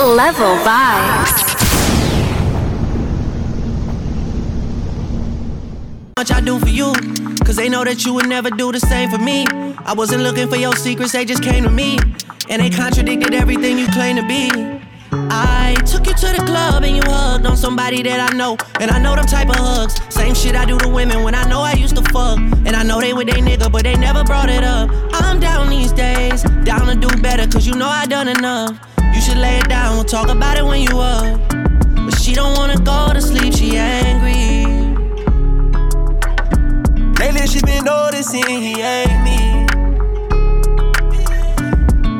Level vibes. much I do for you. Cause they know that you would never do the same for me. I wasn't looking for your secrets, they just came to me. And they contradicted everything you claim to be. I took you to the club and you hugged on somebody that I know. And I know them type of hugs. Same shit I do to women when I know I used to fuck. And I know they with they nigga, but they never brought it up. I'm down these days, down to do better, cause you know I done enough. You should lay it down, we'll talk about it when you up. But she don't wanna go to sleep, she angry. Lately she been noticing he ain't me.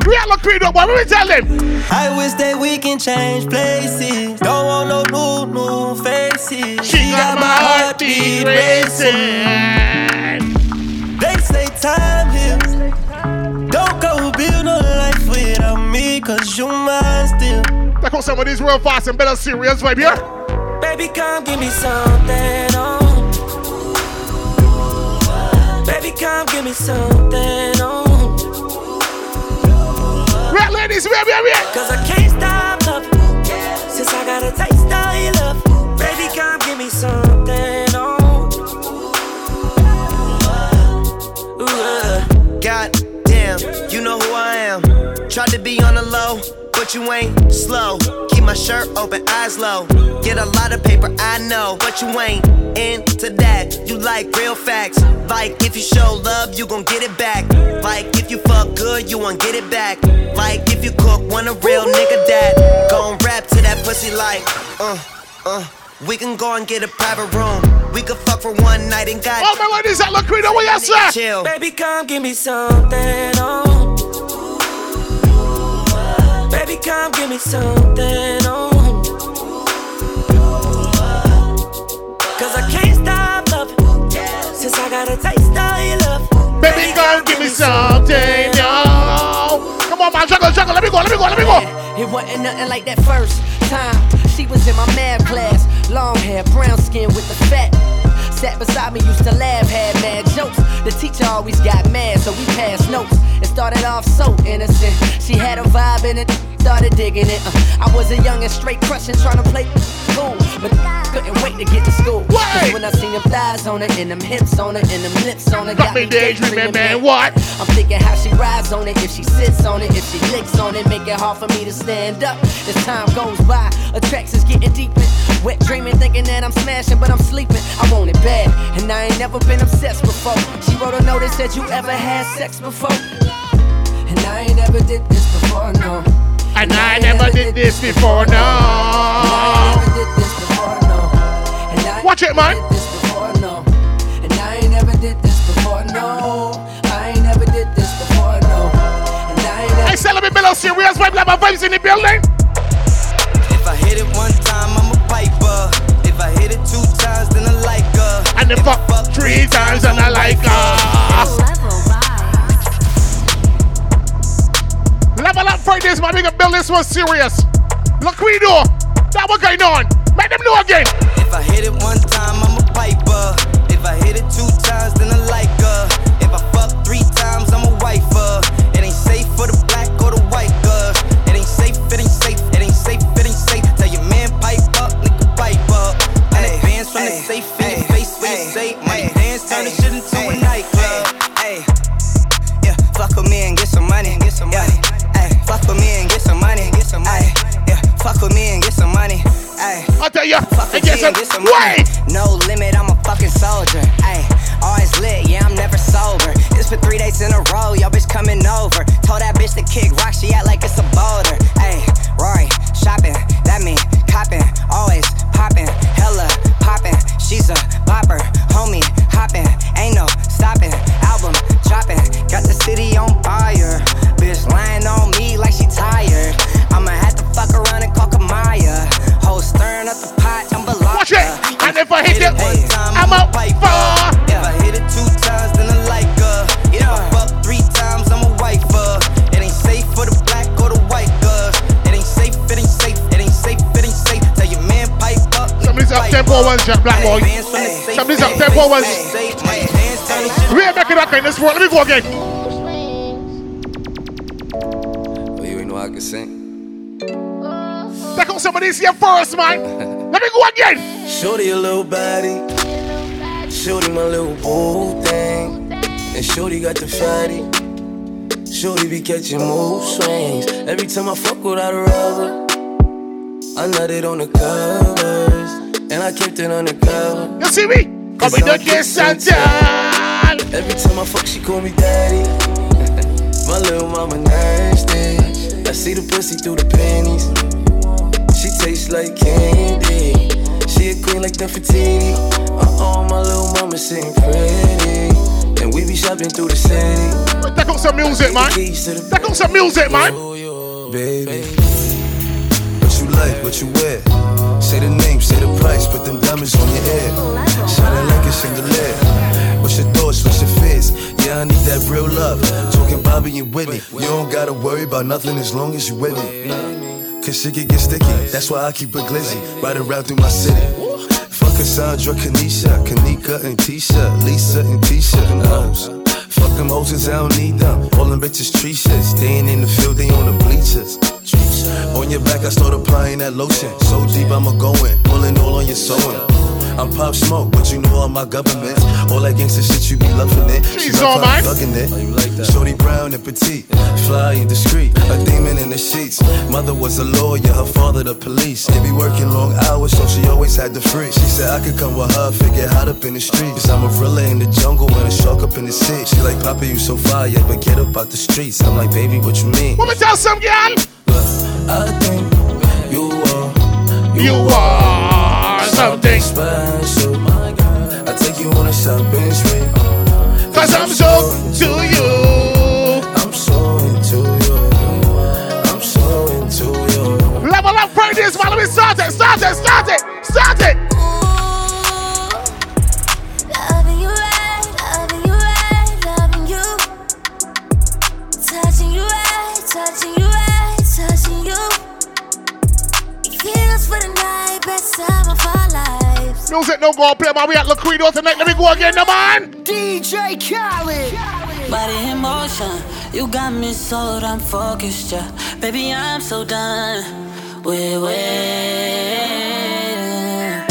We are look pretty up, what we tell him? I wish that we can change places. Don't want no new, new faces. She got my heartbeat racing. They say time heals. Don't go build no me, cause you mine still. Look how some of these real fast and better serious vibe here. Baby, come give me something, oh. Baby, come give me something, oh. Right, ladies, where, where, where? Cause I can't stop loving Since I got a taste of your love Baby, come give me something, damn, you know who I am. Tried to be on the low, but you ain't slow. Keep my shirt open, eyes low. Get a lot of paper, I know. But you ain't into that. You like real facts. Like if you show love, you gon' get it back. Like if you fuck good, you won't get it back. Like if you cook, want a real nigga that Gon' rap to that pussy like Uh, uh we can go and get a private room. We could fuck for one night and got. Oh, my ladies, that look pretty. What you say? Chill. Baby, come give me something, oh. Baby, come give me something, oh. Cause I can't stop loving since I got a taste of your love. Baby, come give me something, yo. Come on, man, juggle, juggle. Let me go, let me go, let me go. It wasn't nothing like that first time. She was in my math class. Long hair, brown skin with the fat. Sat beside me, used to laugh, had mad jokes. The teacher always got mad, so we passed notes. It started off so innocent. She had a vibe in it, started digging it. Uh, I was a young and straight crushing, trying to play cool, but couldn't wait to get to school. Cause when I seen them thighs on it, and them hips on it, and them lips on it, got, me daydreaming, man. What? I'm thinking how she rides on it, if she sits on it, if she licks on it, make it hard for me to stand up. As time goes by, attractions getting deeper. Wet dreaming, thinking that I'm smashing, but I'm sleeping. I want it bad, and I ain't never been obsessed before. She wrote a note that said you ever had sex before, and I ain't never did this before, no. And I, I never did this before, no. Watch it, man. And I ain't never did this before, no. I ain't never did this before, no. And I ain't never. Hey, celebrate below serious vibe, like my vibes in the building. If I hit it one time, I'm a piper. If I hit it two times, then I like her. And fuck, fuck three times, then I like her. Level up Fridays, my bigger build this one serious. Look, we do. That what going on. Make them know again. If I hit it one time, I'm a piper. If I hit it two times, then I like her. If I fuck three times, I'm a wifer. It ain't safe for the black or the white girl. It ain't safe, it ain't safe, it ain't safe, it ain't safe. Tell your man pipe up, nigga pipe up. And advance from the safe turn the shit into a nightclub. Hey, yeah, fuck with me and get some money, get some money. Fuck with me and get some money. Get some money. Yeah, fuck with me and get some money. Ay. I'll tell you. Fuck with get me and get some money. No limit, I'm a fucking soldier. Ay. Always lit, yeah, I'm never sober. It's for three days in a row, y'all bitch coming over. Told that bitch to kick rock, she act like it's up tempo ones, Jack Black boy. Somebody's up tempo ones. We ain't making that kind of sport. Let me go again. Oh, you ain't know I can sing? Take out some of this here first, man. Let me go again. Shorty a little baddie. Shorty my little boo thing. And Shorty got the fatty. Shorty be catching mood swings. Every time I fuck without a rubber, I nut it on the covers. And I kept it on the cover. You see me? In the kiss and tell. Every time I fuck, she call me daddy. my little mama nasty. I see the pussy through the panties. She tastes like candy. She a queen like Nefertiti. Uh-oh, my little mama sitting pretty. And we be shopping through the city. Take out some music, man. Take out some music, man. Baby, what you wear? Say the name, say the price, put them diamonds on your head. Shining like a chandelier. What's your thoughts, what's your fears? Yeah, I need that real love. Talking Bobby and Whitney. You don't gotta worry about nothing as long as you with me. Cause shit can get sticky. That's why I keep a glizzy. Riding around through my city. Fuck Cassandra, Kanisha, Kanika and Tisha, Lisa and Tisha and hoes. Fuck them hoes I don't need them. All them bitches tree shit. Staying in the field, they on the bleachers. On your back, I start applying that lotion. So deep, I'ma go in. Pulling all on your sewing. I'm Pop Smoke, but you know all my government. All that gangster shit, you be loving it. She's all mine. Thugging it. Oh, you like that? Shorty brown and petite, fly and discreet. A demon in the sheets. Mother was a lawyer, her father the police. They be working long hours, so she always had the free. She said I could come with her, figure hot up in the streets. Cause I'm a gorilla in the jungle and a shark up in the sea. She like, Papa, you so fire, but get up out the streets. I'm like, baby, what you mean? Let me tell some girl. I think you are. You are something. special. I take you on a shopping spree. Cause I'm so to you. I'm so into you. I'm so into you. Level up for this, man. Let me start it, start it, start it, start it. Loving you right, loving you right, loving you. Touching you right, touching you right, touching you. Heroes for the night, best time of our lives. Music don't go play, man. We at Liquido tonight. Let me go again, no man. DJ Khaled. Body in motion, you got me sold, I'm focused, yeah. Baby, I'm so done with waiting.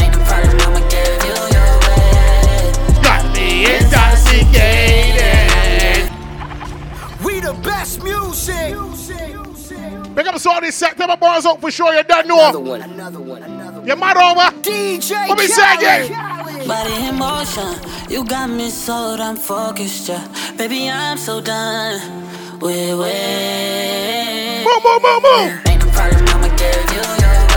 Ain't no problem, I'ma give you your way. Got me intoxicated. We the best music. Pick up some of these September bars out for sure. You don't know. one. Another one. Another one. You mad over? DJ What me say again? Body in motion, you got me sold, I'm focused, yeah. Baby, I'm so done with waiting. Move, move, move, move. Ain't no problem, I'ma give you your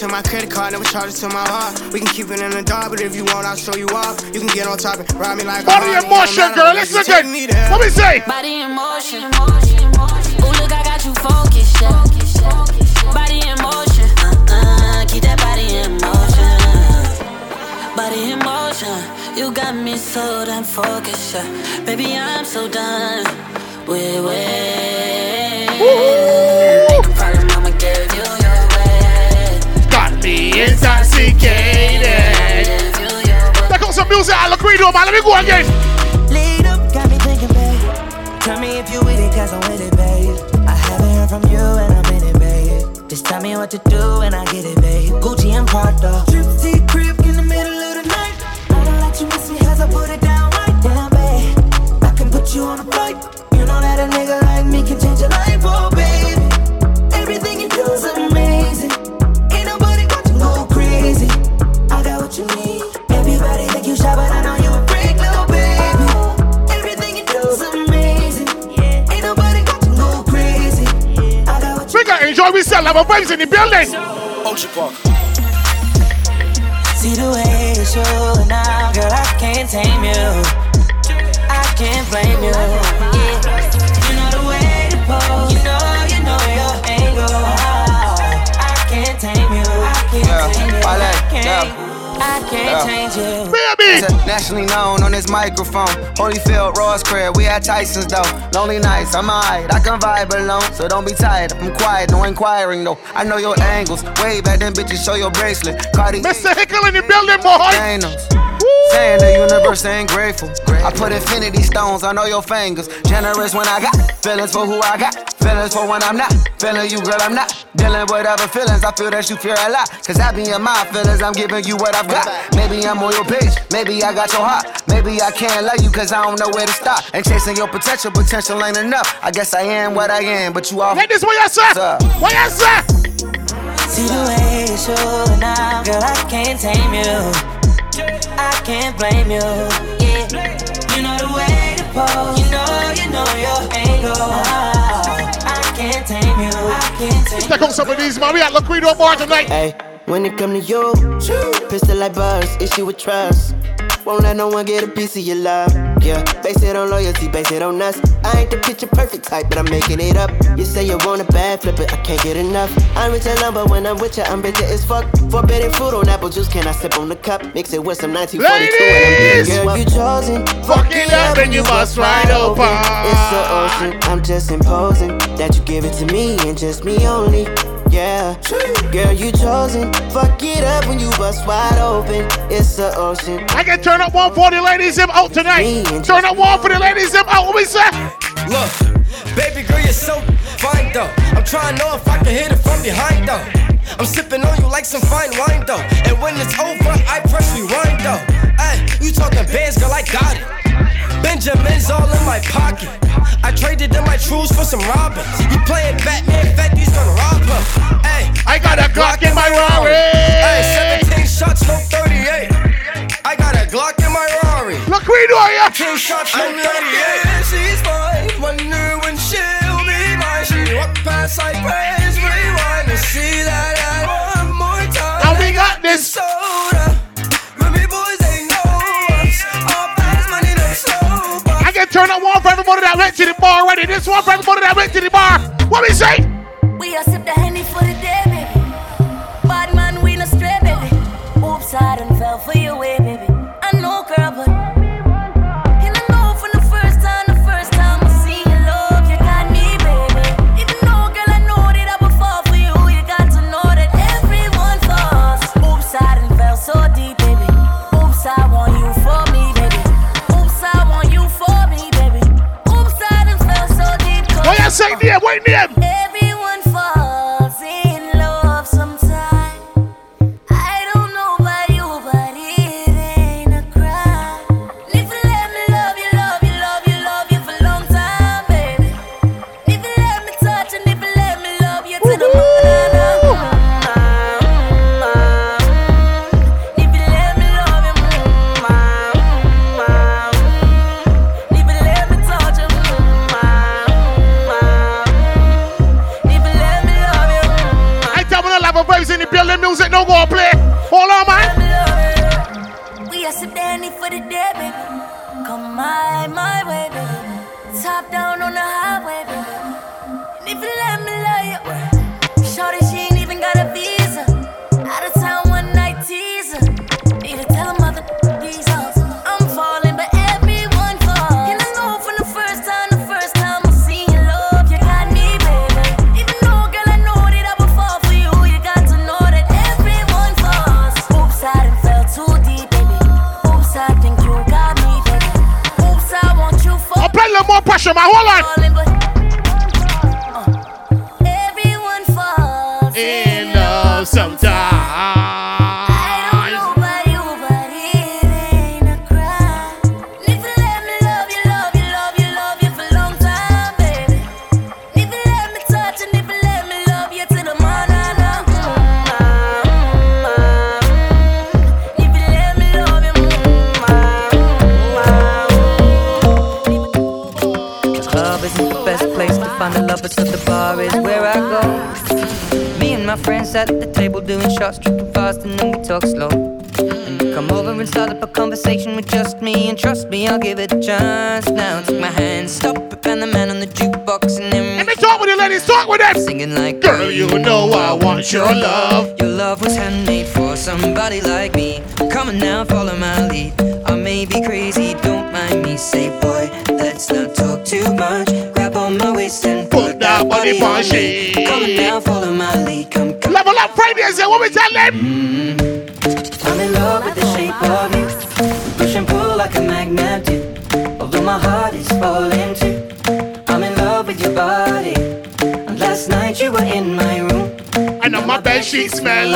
to my credit card, never charge it to my heart. We can keep it in the dark, but if you want, I'll show you off. You can get on top and ride me like a Body in motion, girl. what, Listen you take again. me there. What me say? Body in motion. Ooh, look, I got you focused, yeah. Body in motion. Uh-uh, keep that body in motion. Body in motion. You got me so damn focused, yeah. Baby, I'm so done with waiting. Ain't intoxicated. You your way. Take out some music at Liquido, man. Let me go again. Lead up, got me thinking, babe. Tell me if you with it, cause I'm with it, babe. I haven't heard from you and I'm in it, babe. Just tell me what to do and I get it, babe. Gucci and Prada. Enjoy ourselves. Vibes in the building. Ocean Park. See the way you're showing now, girl, I can't tame you. I can't blame you. Yeah. You know the way to pose. You know, you know your angle. I can't tame you. I can't Yeah, tame you. I can't. yeah. I can't Yeah. change you. Baby! Nationally known on this microphone. Holyfield, Ross crib, we at Tyson's though. Lonely nights, I'm alright, I can vibe alone. So don't be tired, I'm quiet, no inquiring though. I know your angles, way back then bitches show your bracelet. Cardi Mr. Hickle in the building, boy! Thanos. Saying the universe ain't grateful. I put infinity stones on all your fingers. Generous when I got feelings for who I got. Feelings for when I'm not. Feeling you, girl, I'm not. Dealing with other feelings. I feel that you fear a lot. Cause I be in my feelings. I'm giving you what I've got. Maybe I'm on your page. Maybe I got your heart. Maybe I can't love you cause I don't know where to stop. And chasing your potential, potential ain't enough. I guess I am what I am, but you all. Hey, this what you say? What you say? See the way you're showing out, girl, I can't tame you. I can't blame you. Yeah, you know the way to pose. You know, you know your angle. I can't tame you. I can't tame Check out some of these, man. We at Liquido Bar tonight. Hey, when it come to you, pistol like buzz, issue with trust. Won't let no one get a piece of your love. Yeah, base it on loyalty, base it on us. I ain't the picture perfect type, but I'm making it up. You say you want a bad flip it, I can't get enough. I'm rich alone, but when I'm with you, I'm bitter as fuck. Forbidden fruit on apple juice, can I sip on the cup? Mix it with some 1942 and I'm Ladies! beating you chosen, Fuck it up and you must ride open. It's the ocean, I'm just imposing that you give it to me and just me only. Yeah, true girl, you chosen. Fuck it up when you bust wide open. It's the ocean. I can turn up one for the ladies them out tonight. Turn up one for the ladies them out. What we say? Look, baby girl, you're so fine though. I'm trying to know if I can hit it from behind though. I'm sipping on you like some fine wine though. And when it's over, I press rewind though. Hey, you talking bands, girl, I got it. Benjamin's all in my pocket. I traded in my truths for some robins. You playing Batman, Fetty's gonna rob him. Hey, I got a Glock in my Rari. Hey, 17 shots, no 38. I got a Glock in my Rari. Look, we do ya. 10 shots, no 38. She's fine. Wonder when she'll be mine. She walk past like praise, everybody that went to the bar already. This one for everybody that went to the bar. What we say? Body me. Come now, follow my lead. Come, come. Level up Fridays, what we tell them? Mm-hmm. I'm in love with the shape of you. Push and pull like a magnet do. Although my heart is falling too. I'm in love with your body. And last night you were in my room. And on my bed sheets smell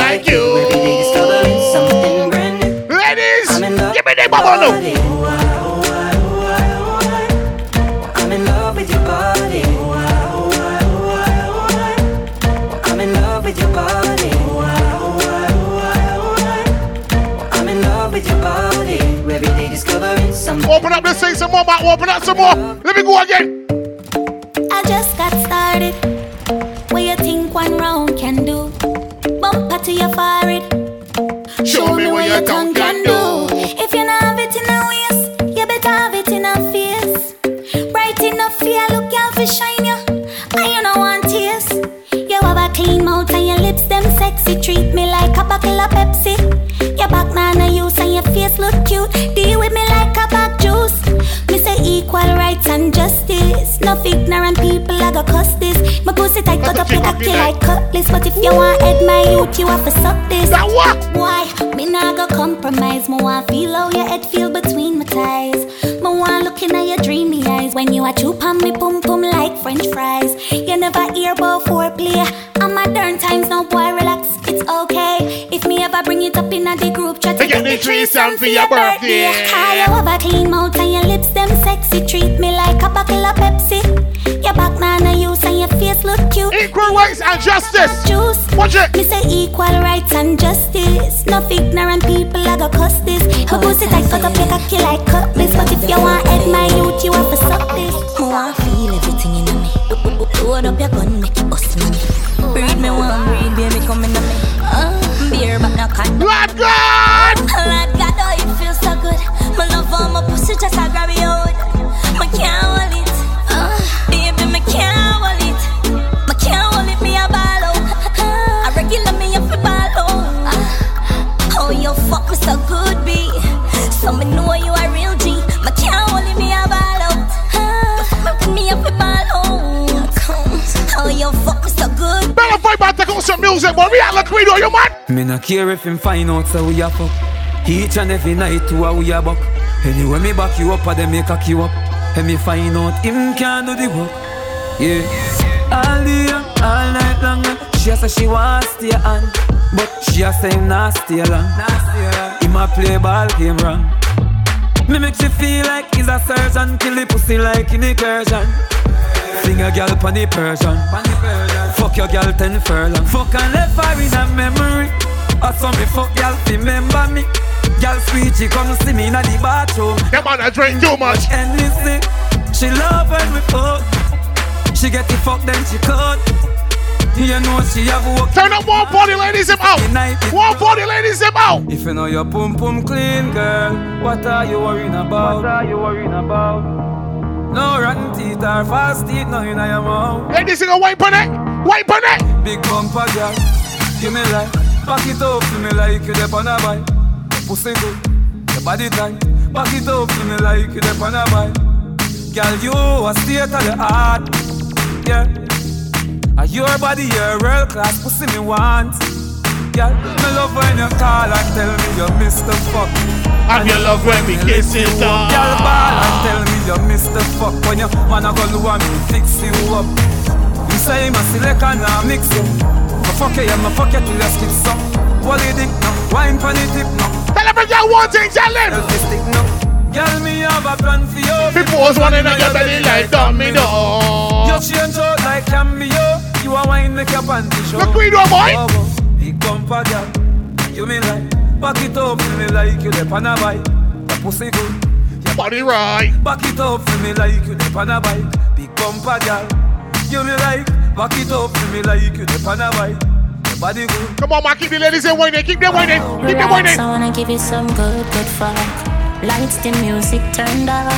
Treat me like a bottle of Pepsi. Your back man a use and your face look cute. Deal with me like a back juice. Me say equal rights and justice. No ignorant people I go cuss this. My pussy tight cut up like a kill like cutlass. But if you want head my youth, you have to suck this. What? Why? Me nah go compromise. Me want feel how your head feel between my thighs. Me want looking at your dreamy eyes when you a chew on me pum pum like French fries. You never hear about foreplay. I'm modern times, no it up in a the group chat. To get the threesome for your birthday. How you have a clean mouth and your lips them sexy. Treat me like a bottle of Pepsi. Your back man a use and your face look cute. Equal rights and justice. Juice. Watch it. Me say equal rights and justice. No ignorant people I go cuss this. My pussy tight cut up like a kill like cutlass. But if you want head my youth, you have to suck this. Me want feel everything in me. Load up your gun, make it bust me. Breed me one, breed baby come in me. Beer but no cut. Lord God. Lord God, oh it feels so good. My love for my pussy just a grab you fight back to go some music, but we are we do, you man. Me not care if him find out so we a fuck. Each and every night to a we a buck. Anyway me back you up or them make cock you up. And me find out him can do the work. Yeah. All day all night long. She a say she want stay on, but she a say him not stay long. Him a play ball game wrong. Me make she feel like he's a surgeon, kill the pussy like in incursion. Sing a girl pon the Persian. Fuck your girl ten furlong. Fuck and left her in a memory. I saw me fuck girl remember me. Girl sweet, she come see me in the bathroom. That man a drink too much. Endlessly, she love when we fuck. She get the fuck then she cut. Do you know she have work. Turn up one party, ladies, him out. One party, ladies, him out. If you know your pum pum clean, girl, what are you worrying about? What are you worrying about? No rotten teeth or fast teeth, no in your mouth. Ladies, you go wipe on it, wipe on it. Big bumper, girl, give me life. Back it up to me like you dep on a bike. Pussy good, your body tight. Back it up to me like you dep on a bike. Girl, you a state of the art, yeah. And your body, your world class pussy me want. Girl, me love when you call and tell me you miss the fuck. And you love when we kiss it up. Girl, ball and tell me you miss the fuck when you wanna go do and me fix you up. You say I'm a select and I mix you. Me fuck you, yeah, me fuck you till your skin suck. Wally dick no, wine pon the tip no. Tell every girl one thing, tell them. Selfie stick. Girl, me have a plan for you. People's running on your belly like domino. You change out like cameo. You a wine make your panty show. Look, we do, boy. Oh, oh. Big bumper, girl. You me like. Back it up for me like you dep on a bike. Your pussy good. Your body right. Back it up for me like you dep on a bike. Big bumper, girl. You me like. Back it up for me like you dep on a bike. Body good. Come on, man, keep the ladies in whining. Keep them whining. Keep them whining. I wanna give you some good, good fuck. Lights, the music turned up.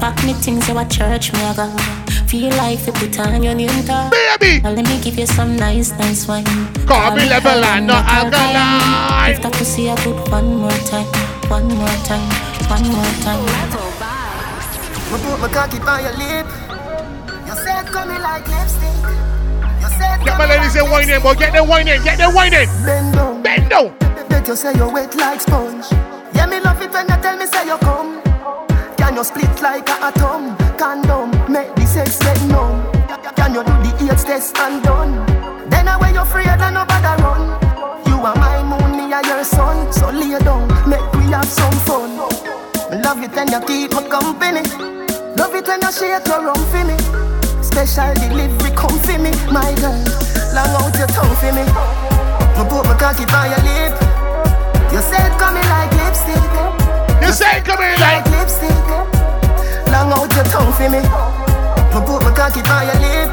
Pack me things, you a church, me a go. Feel like you put on your new top. Baby! Now let me give you some nice, nice wine. Call me level and not alkaline. Give that pussy a good one more time. One more time. One more time. Me put my cocky on your lip. You said coming like lipstick. You said Get my ladies in whining, boy. Get them whining. Get them whining. Bend down. Bend down. Bet you say you're wet like sponge. Yeah, me love it when you tell me say you come. You split like a atom? Condom, make the sex get numb. Can you do the AIDS test and done? Then away you afraid and nobody run. You are my moon, me are your sun. So lay down, make we have some fun. Love it when you keep my company. Love it when you shake your rum for me. Special delivery come for me, my girl. Long out your tongue for me. Me put my cocky by your lip. You said coming like lipstick. You said coming like lipstick. Long out your tongue for me. Me put my cocky by your lip.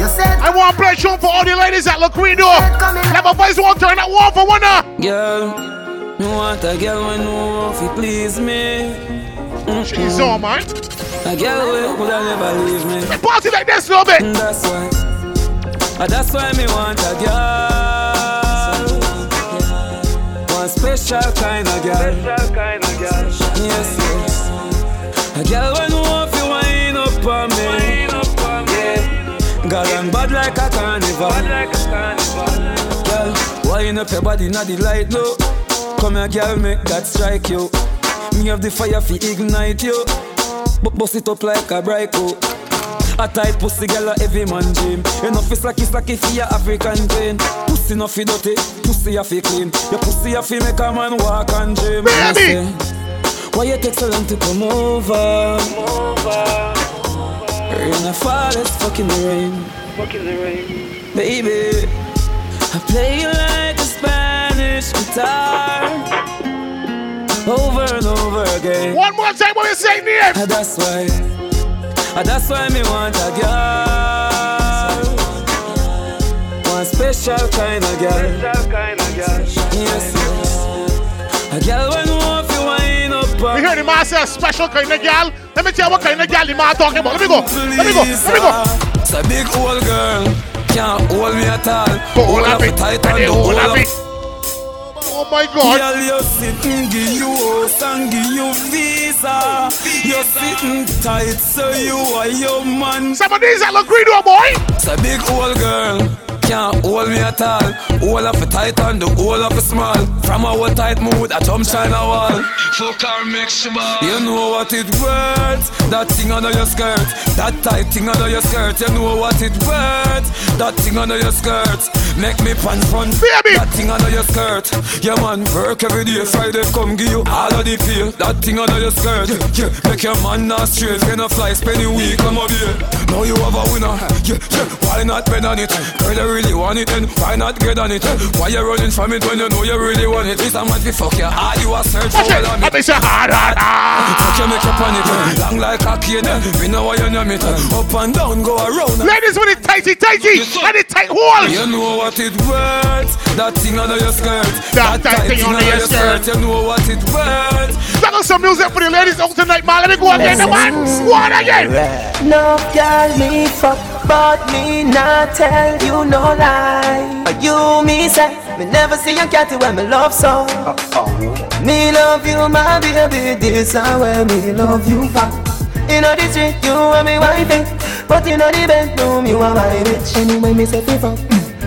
You said I want to play tune for all the ladies that look we do. Let my voice one turn that one for one. Girl, me want a girl when know if you please me. She's on, man. A girl will would I never leave me. Party like this a little bit. That's why. Uh, that's why me want a girl. Special kind of girl. Special kind of girl. Yes, yes. A girl when know if you wind up on me. Yeah. Girl, I'm bad like a carnival. Bad like a carnival. Girl, wind up your body, not the light, no. Come here, girl, make that strike you. Me have the fire fi ignite you. But bust it up like a brico. A tight pussy girl a every man dream. Enough is like it's like if you African pain. Pussy no fi dirty, pussy a fi clean. Your pussy a fi make a man walk and dream. Baby! Why you take so long to come over? Rain a fall, it's fucking the rain. Fucking the rain. Baby, I play you like a Spanish guitar. Over and over again. One more time, what you say, name? And that's why, and that's why me want a girl. One special kind of girl. Yes, yes. A girl when know if you wind up We hear the man say a special kind of girl. Let me tell you what kind of girl the man talking about. Let me go. Let me go. Let me go. It's a big old girl, can't hold me at all. Hold of it. tight And and they the hold whole of it. Oh my God. Girl, you're sitting, give you house and give you visa. You're sitting tight, so you are your man. Some of these that look oh boy. It's a big old girl. Can't hold me at all. All of it tight and the whole of it small. From our tight mood, I jump China wall. Fuck her, make. You know what it worth. That thing under your skirt. That tight thing under your skirt. You know what it worth. That thing under your skirt. Make me pants front. Baby. That thing under your skirt. Yeah, man, work every day. Friday come give you all of the pay. That thing under your skirt. Yeah, make your man not straight. Gonna fly, spend a week, come up here. Now you have a winner. Yeah, yeah. Why not bet on it? Girl, you really want it, then why not get on it? Eh? Why you running from it when you know you really want it? It's a man to fuck you hard. Ah, you a search for Watch it. well me it. say hard, hard, Fuck hard. you, make you panic. Eh? Long like a cane. Eh? We know why you name it. Up and down, go around. Ladies with it tighty, tighty. And it tight hole. You know what it worth. That thing under your skirt. That tight thing under your skirt. You know what it worth. Back on some music for the ladies out tonight, man. Let me go again, man. Go again. No girl me fuck, but me not tell you no lie. But you me say, me never see a cat when me love so. Me love you, my baby, this is where me love you for. In the street, you are me wifey, but in the bedroom, you are my bitch. Anyway, me say fuck.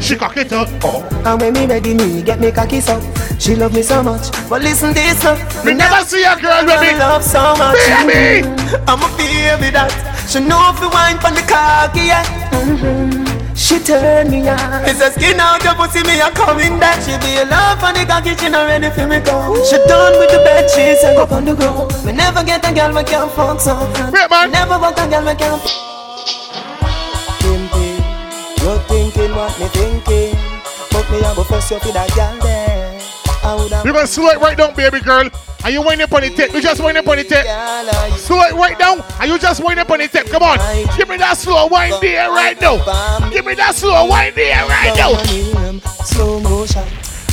She cock it up. Oh. And when me ready, me get me cocky so. She love me so much, but listen this now. Me never see a girl with me. love so much. Baby. I'm a baby that she know if you wine from the cocky, yeah. Mhm. She turn me on. It's a skin out your pussy, me a coming back. She be a love for the cocky, she not ready for me go. She done with the bed, she said go on the ground. We never get a girl we can't fuck so. Wait, man. Never want a girl we can't. Pimpy, you're thinking what me thinking? But me a go first you for that girl there. I woulda. You're gonna slow right down, baby girl. And you wind up on the tip. You just wind up on the tip. Slow it right down. And you just wind up on the tip. Come on. Give me that slow wind there right now. Give me that slow wind there right now. slow motion.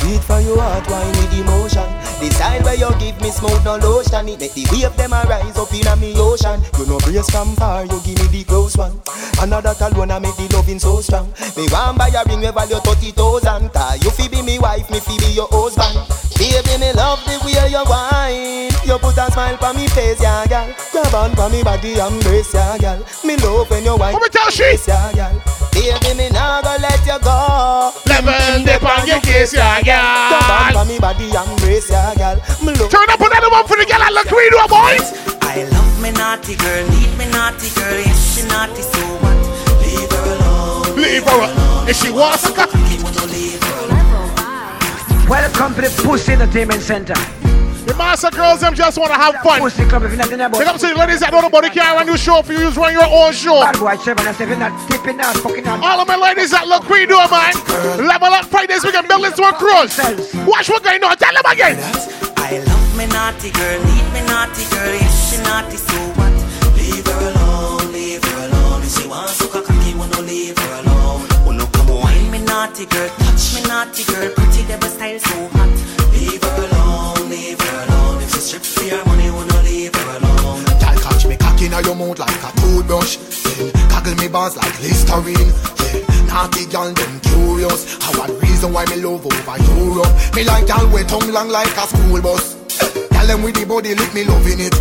Beat for your heart, wine with emotion. The style where you give me smooth no lotion. It make the wave them a rise up in a me ocean. You know brace from far, you give me the close one. Another alone I make the loving so strong. Me want buy a ring we value thirty thousand. Cause you fi be me wife, me fi be your husband. Baby, me love the way you wine. You put a smile on me face, yeah, girl. Grab on for me body, embrace, yeah, girl. Me love when you wine. What me tell she? Yeah, girl. Baby, me nah go let you go. Lemon dip on your kiss, yeah, Grab on girl. for me body, embrace, yeah, girl. Me love. Turn up another one for the girl at Liquido, oh, boys. I love me naughty girl, leave me naughty girl. If she naughty, so what? Leave her alone. Leave her alone. If she wants to come. Wanna leave her alone. Welcome to the Pussy Entertainment Center. The master girls, them just want to have fun. Pussy Club, if you're not in about Big up to the ladies that know the body can't run your show for you, just run your own show. Bad boy, seven, and seven, not tipping out, fucking out. All of my ladies that look we do, man. Level up Fridays, we can build this one cruise. Watch what going on. Tell them again. I love me naughty girl, leave me naughty girl. If she naughty, so what? Leave her alone, leave her alone. If she wants to cock cocky, wanna leave her alone. Wanna come wine me naughty girl, touch me naughty girl. Pretty devil style so mouth like a toothbrush. Then goggle me bars like Listerine. Yeah, naughty gal them curious. How one reason why me love over Europe. Me like gal with tongue long like a school bus. Gal them with the body lick me loving it.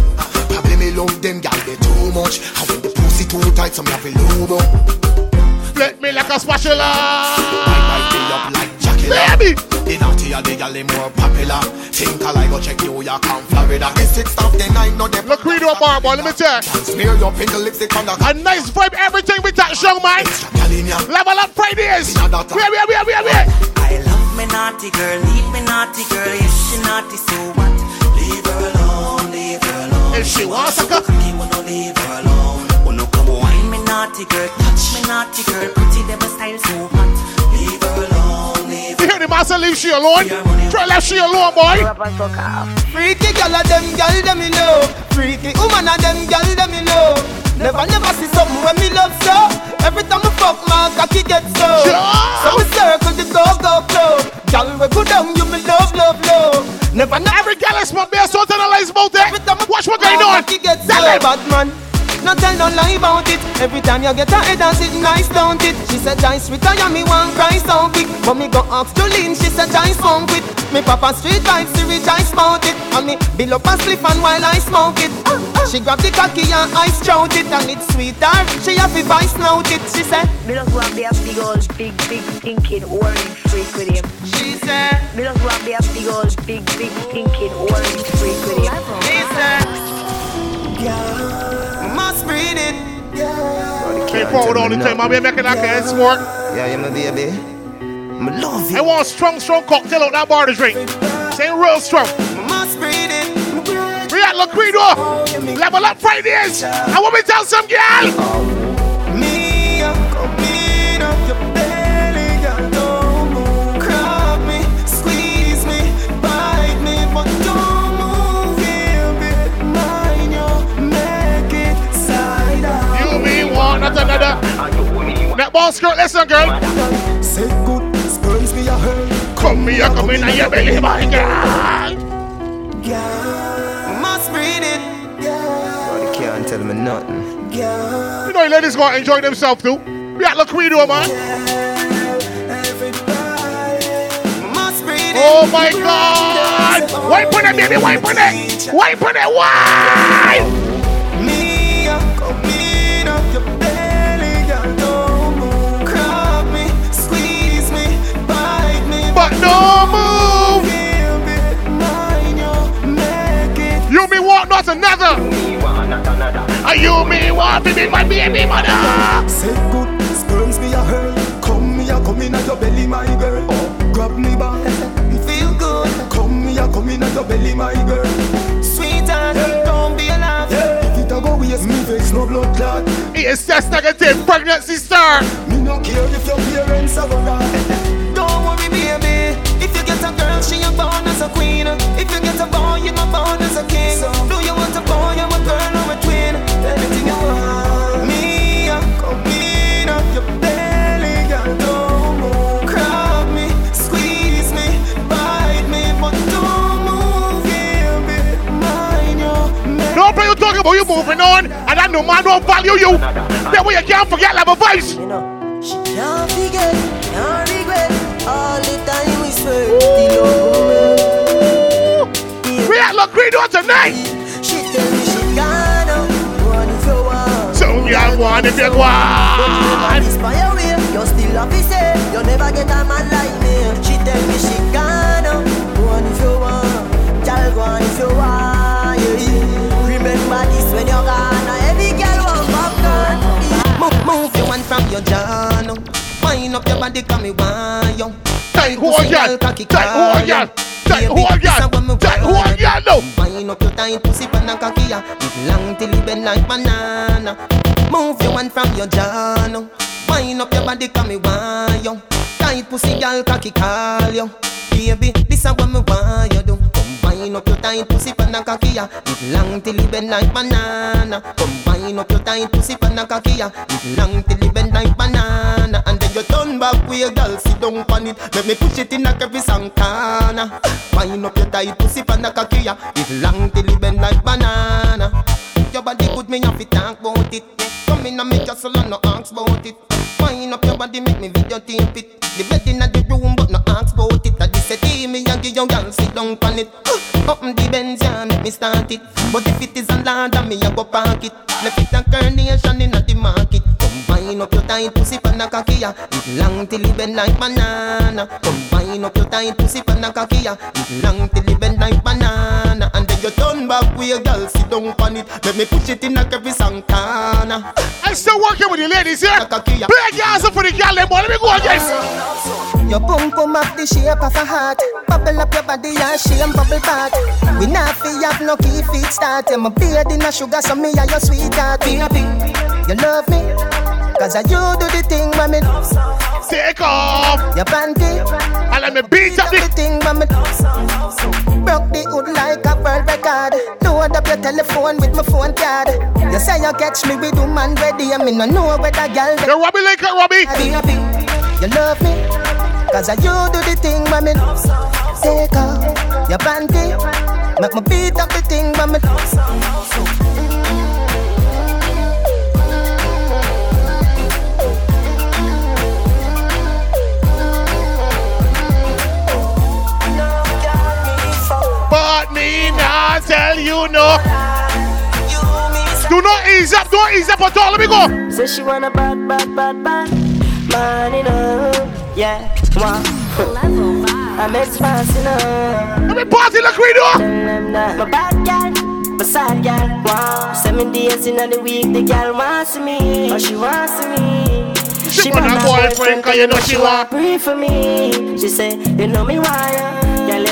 Probably me love them gal they too much. How when the pussy too tight, some have to lube up. Flip me like a spatula. I might be up like. Baby. The naughty and the gal they more popular. Think I like go check New York and Florida. The sixth of the night, no them. Look, we do a bar, boy. Let me tell you. Smear your pink lipstick on the A nice vibe, everything with that show, man. gal in ya. Level up Fridays. Wait, wait, wait, wait, wait. I love me naughty girl, leave me naughty girl. If she naughty, so what? Leave her alone, leave her alone. If she wants to cock, he wanna leave her alone. Wanna come wine me naughty girl, touch me naughty girl. Pretty devil style so hot. Alone, leave You hear the master leave she alone? Try left she alone, boy. Freaky gal of them gal them me know. Freaky woman of them gal them me know. Never never see something when me love so. Every time I fuck my cocky get so. So we circle the go go club. Gal we go down you me love love love. Never never Every gal is my best, so analyze about Every it. time I Watch what going on. get so. Tell them. No tell no lie about it. Every time you get her head and sit nice, don't it? She said, Joyce, retire me one cry so big. But me go ask to lean, she said, Joyce, smoke it. Me papa street vibes, see rich, I smoke it. And me bill up a spliff and while I smoke it. She grab the cocky and I strout it. And it's sweeter, she have to vice snout it. She said, Me just want be a big old, big, big thinking orange freak with him. she said, Me just want be a big old, big, big thinking orange freak with him. she said, yeah, must breathe it. Keep forward all the time. I'll be making that kind of sport. Yeah, yeah, my baby. Me love I want a strong, strong cocktail out that bar to drink. Say real strong. Must breathe it. We at Liquido. Oh. Level up Fridays. I want me to tell some girl. Another. That ball skirt, listen, girl. Say good, spurns me a hurt. Come me, I come in and your belly, my girl. Girl, must breathe it. Body can't tell me nothing. Girl, You know, ladies gonna enjoy themselves too. We at Liquido, man. Oh my God! Wipe on it, baby, wipe on it! Wipe on it, why? Me, But no move! you, make it. You me want not another! Are you me want to be my baby mother? Say good, spurns me a hurt. Come me a come in at your belly, my girl. Oh, grab me back, feel good. Come me a come in at your belly, my girl. Sweet Sweetheart, don't be alarmed. If it a go waste me vex, no blood clot. It is test negative pregnancy sir. Me no care if your parents are gonna. born as a queen. If you get a boy, you're not born as a king. So do you want a boy, or a girl, or a twin? Anything you want. Me, I'm up your belly. Don't move. Grab me, squeeze me, bite me, but don't move. Give me mine, you. No, you talking about you moving on, and that no man don't value you. That way you can't forget like a voice. You know, she can't forget. Tonight. She tell me she gonna one if you want. So you want if you want. Inspire way, you still love me say you never get a man like me. She tell me she gonna one if you want. Girl, go on if you want. Yeah. Remember this when you're gone. Every girl want popcorn. Move, move your one from your journal. Wind up your body, come me want you. Tight hold ya, tight hold ya, tight hold ya, tight hold ya, no. Wind up your tight pussy pan and cocky ya. Long till it bend like banana. Move your one from your journal. Wind up your body, come me want you. Tight pussy, girl, cocky call you. Baby, this is what me want you do. Come wind up your tight pussy pan and cocky ya. Long till it bend like banana. Come wind up your tight pussy pan and cocky ya. Long till it bend like banana. Back your girl, sit down on it. Let me push it in a every Santana. Wind up your tight pussy pan cocky ya. It long till it bend like banana. Your body good, me have to talk about it. Come in and make castle and no ask about it. Wind up your body, make me video tape it. The bed in the room, but no ask about it. I just say, me and give your girl sit down on it. Uh, Open the Benz, yeah, make me start it. But if it is a land, then me I go park it. Left it a carnation in the market. Combine up your tight pussy pan a cocky ya. It long till it bend like banana. Combine up your tight pussy pan a cocky ya. It long till it bend like banana. And then you turn back with your girl sit down on it. Let me push it in a every Santana. I'm still working with the ladies here. Big girls up for the girl, them boy. Let me go again. Your boom boom up the shape of a heart. Bubble up your body and shame bubble back. We not fi have no key feet start. Yeah, my beard in a sugar, so me and your sweetheart. Baby, you love me. Cause I you do the thing, mommy. Take off your panty. And let me beat up the thing, mommy. Broke the hood like a world record. Load up your telephone with my phone card. You say you catch me with woman ready. I mean, I know where that girl. You Robbie like it, Robbie. Baby, you love me. Cause I you do the thing, mommy. Take off your panty. Make me beat up the thing, mommy. But me not tell you no. Do not ease up, don't ease up at all. Let me go. Say she want a bad, bad, bad, bad man in her. Yeah, wow. I'm expansive. Let me party like we do. Tell them that my bad girl, my sad girl. Wow, seven days in the week, the girl wants me. Oh, she wants me. She want a boyfriend, cause you know she want. Pray for me. She say, you know me why ya. Girl, you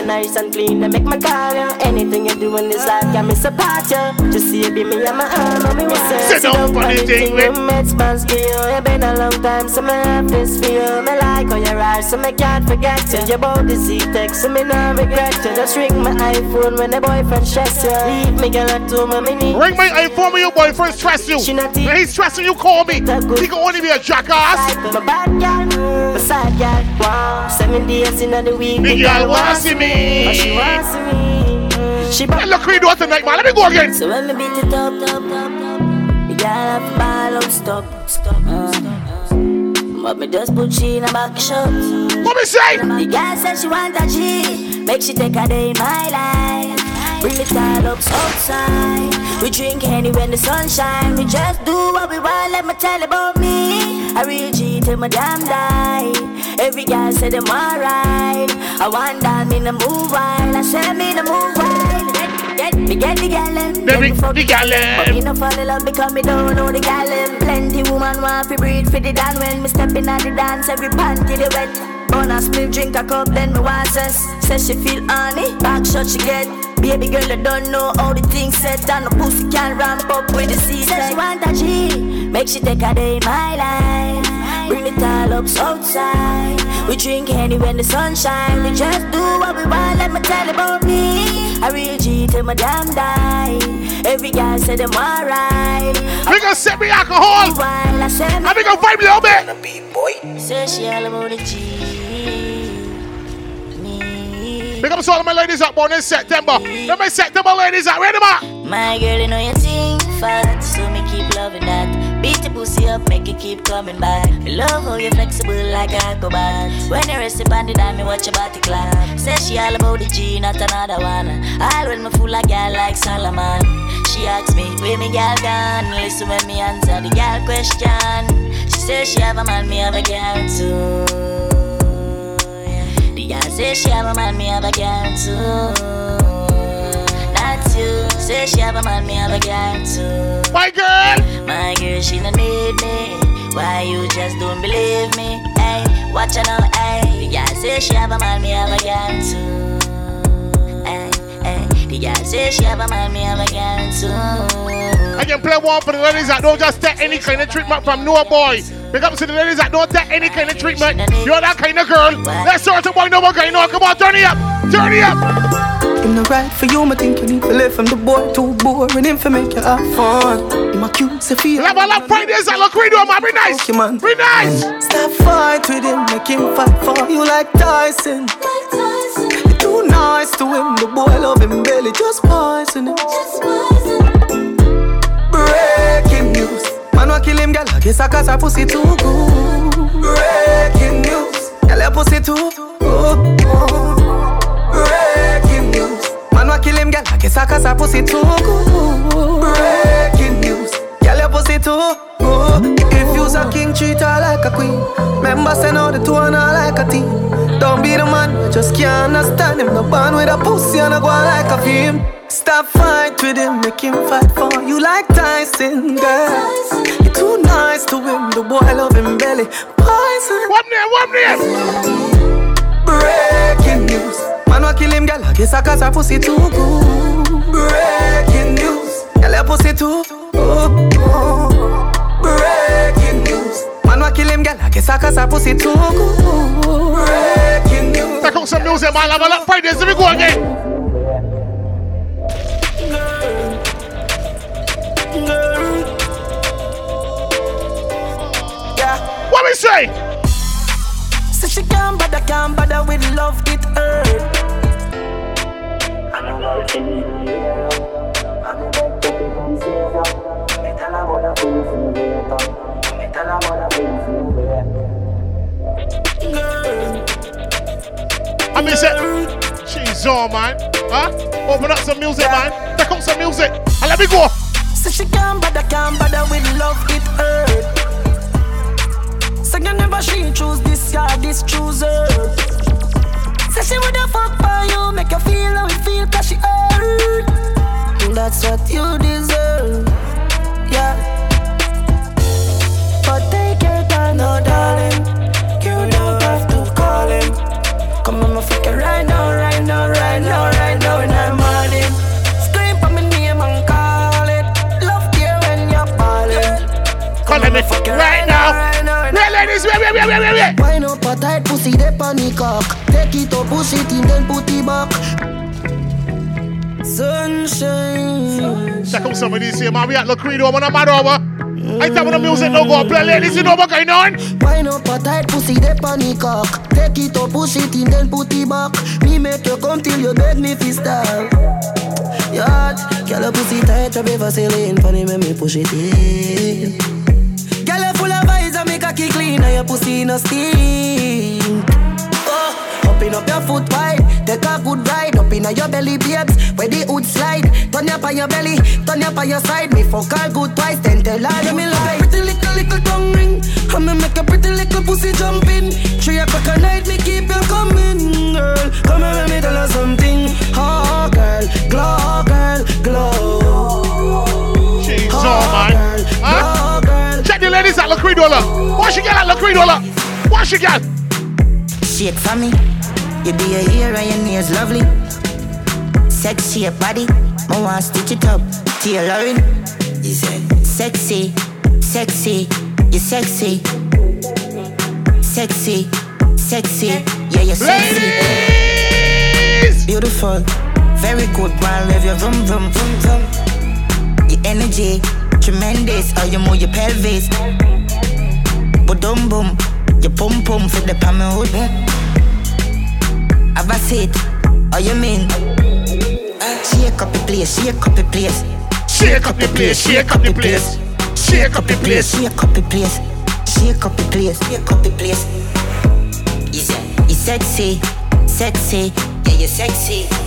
nice and clean, they make my call ya. Anything you do in this life, got me support ya. Just see you be me and my arm, me say. Sit down for the thing, me. Roommates, pants for you. You been a long time, so me have this for you. Me like how you ride, so me can't forget you. Your body see text, so me not regret you. Just ring my iPhone when the boyfriend stress you. Leave me, girl, at home, me need. Ring my iPhone when your boyfriend stress you. When he's stressing you, call me. He can only be a jackass. Girl, my sad girl. Wow, seven days in the week. The girl wants see me. Oh, she wants me. She Hey, look, we do it tonight, man. Let me go again. So when me beat it up, up, up, up, the girl have to ball out, stop, stop, stop. But me just put she in a back shot. What me say? The girl said she want a G, make she take a day in my life. Bring it all up outside. We drink any when the sun shine. We just do what we want. Let me tell about me. I real G till my damn die. Every girl say them alright. I want that me to move wild. I say me to move wild. Get, get, me get the gal them. Let me the gal But me no fall in love because me don't know the gal them. Plenty woman want to breathe for the dan when me step in at the dance. Every panty the wet. On a split, drink a cup, then me sense. Says she feel honey, back shot she get. Baby girl, I don't know how the things set. And the pussy can ramp up with the season. Says she want a G, make she take a day in my life. Bring it all up outside. We drink any when the sunshine. We just do what we want. Let me tell you about me. I real G till my damn die. Every guy say them alright. We gonna set me alcohol. I say I'm gonna vibe a little bit. boy. Say she all about the G. Big up to all of my ladies out born in September. Let my September ladies out. Ready, ma? My girl, you know you think fat, so me keep loving that. Up, make it keep coming back. Love how you flexible like acrobat. When you rest upon the dime, me watch your body clap. Say she all about the G, not another one. All when me fool a girl like Solomon. She asks me, where me girl gone? Listen when me answer the girl question. She says she have a man, me have a girl too. The girl says she have a man, me have a girl too. Say she have a man, me have a too. My girl! My girl, she don't need me. Why you just don't believe me? Hey, watch her now, hey. The girl say she have a man, me have a girl too. Hey, hey. The girl say she have a man, me have a girl too. I can play one for the ladies that don't just take any kind of treatment from no boy. Big up to the ladies that don't take any kind of treatment. You're that kind of girl. Let's start to boy, no one guy, no. Come on, turn it up. Turn it up. Him no right for you, I think you need to live from the boy too boring him for make you have fun. Him a cute, say feel. Love, love, Fridays, I look radio, man, be nice. Okay, man. Be nice. Stop fight with him, make him fight for you like Tyson. You're too nice to him, the boy love him belly, just poison him. Breaking news, man wa kill him, girl, I guess I cause her pussy too good. Breaking news, girl, your pussy too good. Breaking news. Man wa kill him, girl. I guess I cause her pussy too good. Breaking news. Girl, your pussy too good. If you's a king, treat her like a queen. Remember, send out the two and her like a team. Don't be the man, you just can't understand him. No band with a pussy and a go like a film. Stop fight with him, make him fight for you like Tyson, girl. You're too nice to him, the boy love him belly. Poison. One name, one name. Breaking news. Man wa kill him, girl. I guess I cause her pussy too good. Breaking news. Girl, your pussy too good. Breaking news. Man wa kill him, girl. I guess I cause her pussy too good. Breaking news. Take out some music, man. Have a lot Fridays. Let me go again. Yeah. What we say? So she can't bother, can't bother with love, it hurt. I miss it. She's on, man. Huh? Open up some music, man. Take up some music. And let me go. So she can't bother, can't bother with love, it hurt. So you never she choose this guy, this chooser. Say she woulda fuck for you, make you feel how it feel, cause she hurt. That's what you deserve, yeah. But take your time, no darling. You don't have to call him. Come on, my fuck it right now, right now, right now, right now, and I'm on. Scream for my name and call it. Love here when you're falling. Call me right now. Wait, ladies, wait, wait, wait, wait, wait, wait. Wine up a tight pussy, de panic cock. Take it up, push it in, then put it back. Sunshine. Check out some of these here, man. We at Liquido, man. I'm mad over. I tell when the music no go play, ladies. You know what going on? Wine up a tight pussy, de panic cock. Take it up, push it in, then put it back. Me make you come till you beg me fi stop. Yacht, girl, a pussy tight, drop a Vaseline, funny when me push it in. Girl, you full of vibes, I make a kick clean, and your pussy no steam. Oh, open up your foot wide, take a good ride, up inna your belly, babes, where the hood slide. Turn up on your belly, turn up on your side, me fuck her good twice, then tell her you me like pretty little little tongue ring. I'ma make a pretty little pussy jump in. Three o'clock at night, me keep you coming, girl. Come here, let me tell her something. Oh, girl, glow, girl, glow. She's on, man. Huh? Check the ladies at Liquido. What she get at Liquido? What she get? Shake for me. You be a hero and your nails lovely. Sexy your body. I want to stitch it up. Tailoring. You say sexy, sexy, you sexy, sexy, sexy. Yeah, you're sexy. Ladies! Beautiful, very good. One love your vroom vroom vroom vroom. Energy tremendous. How you move your pelvis. But boom boom, your pum pum for the hood. Have a seat. How you mean? Uh, shake up the place, shake up the place. Shake up the place, shake up the place. Shake up the place. Shake up the place. Shake up the place. Shake up the place. You sexy, sexy, yeah, you sexy.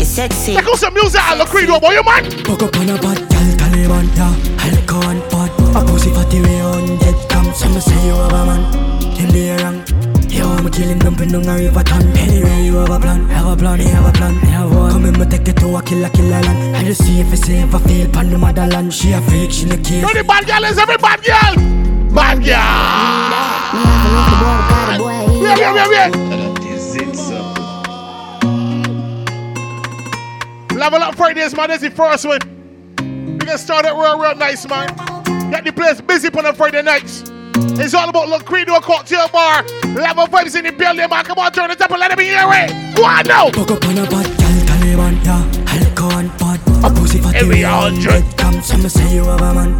You sexy. Check out some music, I Liquido, boy, you man. Fuck up a bad gal, Taliban, yeah. Alcohol and pot. A pussy fatty way on dead come. Some say you have a man. Him the wrong. Yo, I'm killing dumping on a river ton. Anyway, you have a plan, have a plan, you have a plan, you have one. Come in, me take it to a killer, killer land. I just see if it's safe, I feel pan the motherland. She a freak, she the case. Know the bad girl is every bad girl. Bad girl. Wait, wait, wait, wait. Level up Fridays, man. That's the first one. We can start it real, real nice, man. Get the place busy on a Friday nights. It's all about Liquido cocktail bar. Level vibes in the building, man. Come on, turn it up and let me hear it. Go on now. Fuck up on a bad gal, Taliban, yeah. Alcohol and pot. A pussy fatty Every hundred. come. Some say you have a man.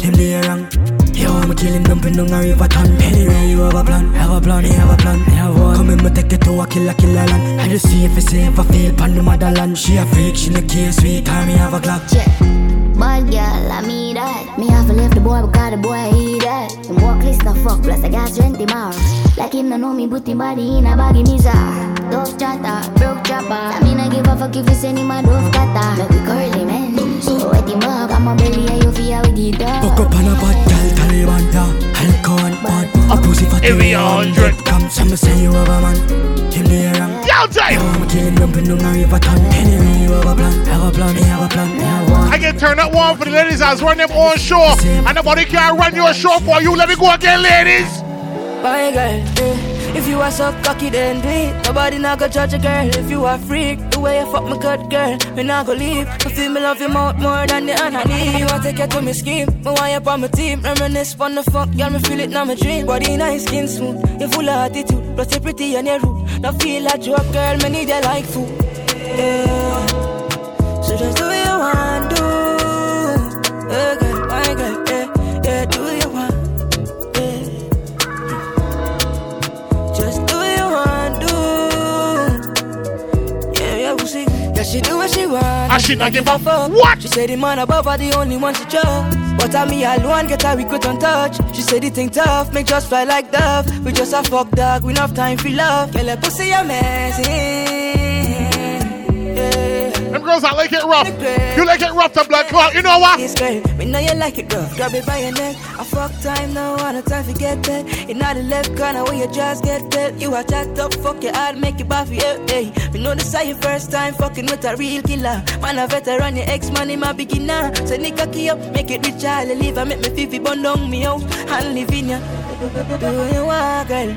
Him the wrong. Yo, I'm a killing dumping on a river ton. Anyway, you have a plan, have a plan, you have a plan, you have one. Come in, me take it to a killer, killer land. I just see if it's safe, I feel pan the motherland. She a freak, she the case, sweet time, me have a clock. Yeah. Bad girl, I mean that. Me have to leave the boy because the boy he that. Him walk list no fuck, plus I got strength in my Like him no know me, put him body in a baggy misa. Dove chatter, broke chopper. I mean I give a fuck if you send him a dove cutter. Make we curly man. Eh? So wet him up, I'm a belly and you feel with the dog. Fuck up on a bad gal, Taliban, yeah. Alcohol and pot. A pussy fatty Every hundred. come. Some say you have a man. Him the wrong. Yo, time. Yo, I'm killing dumping on a river ton. Anyway, you have a plan, have a plan, you have a plan, you have one. I can turn up one for the ladies as run them own show. And nobody can run your show for you. Let me go again, ladies. My girl. If you are so cocky, then do it. Nobody not gonna judge a girl if you are freak. The way you fuck my good girl, me not gonna leave. I feel me love you more, more than the enemy. You want take you to me scheme, me want you on my team. Reminisce on the fuck, girl, me feel it now my dream. Body nice, skin smooth, you full of attitude. Plus you pretty and you rude. Don't feel like joke, girl, me need you like food. Yeah. So just do what you want, do. Girl, she do what she want. And she not give a fuck. What? She said the man above her the only one she trust. But I me alone get her we quit on touch. She said the thing tough, make just fly like dove. We just a fuck dog, we not have time for love. Girl, pussy amazing. Them girls that like it rough. You like it rough to blood clot. You know what? It's. Me know you like it rough. Grab it by your neck. I fuck time now, I no time to get that. In the left corner where you just get that. You are chat up, fuck your heart, make it buffy. Yeah, hey. Me know this is your first time fucking with a real killer. Man, a veteran, your ex man, him a beginner. So nigga key up, make it rich, I'll leave. I make me fifi bun me out and live in ya. Do what you want, girl.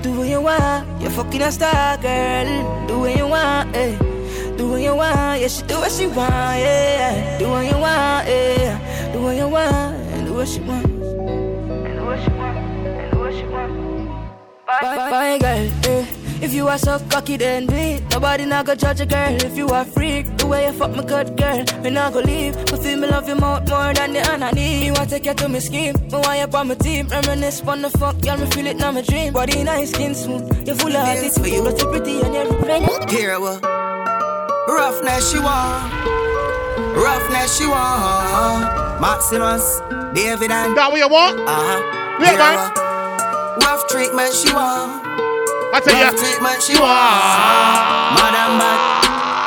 Do what you want. You're fucking a star, girl. Do what you want, eh. Do what you want, yeah, she do what she want, yeah. Do what you want, yeah. Do what you want, and do what she want. And do what she want, and do what she want. Bye, bye, girl, yeah. If you are so cocky, then do it. Nobody not gonna judge a girl if you are freak. The way you fuck my good girl, me not gonna leave. But feel me love you more, more than the enemy. Me want to take you to me scheme, me want you on my team. Reminisce on the fuck, girl, me feel it now my dream. Body nice, skin smooth, you full of This for attitude, you. but you pretty and you're ready. Here we Roughness she want Roughness she want Maximus David and That what you want? Uh-huh. Yeah, Here man. Rough treatment she want I tell ya. Rough treatment she want Madam bad.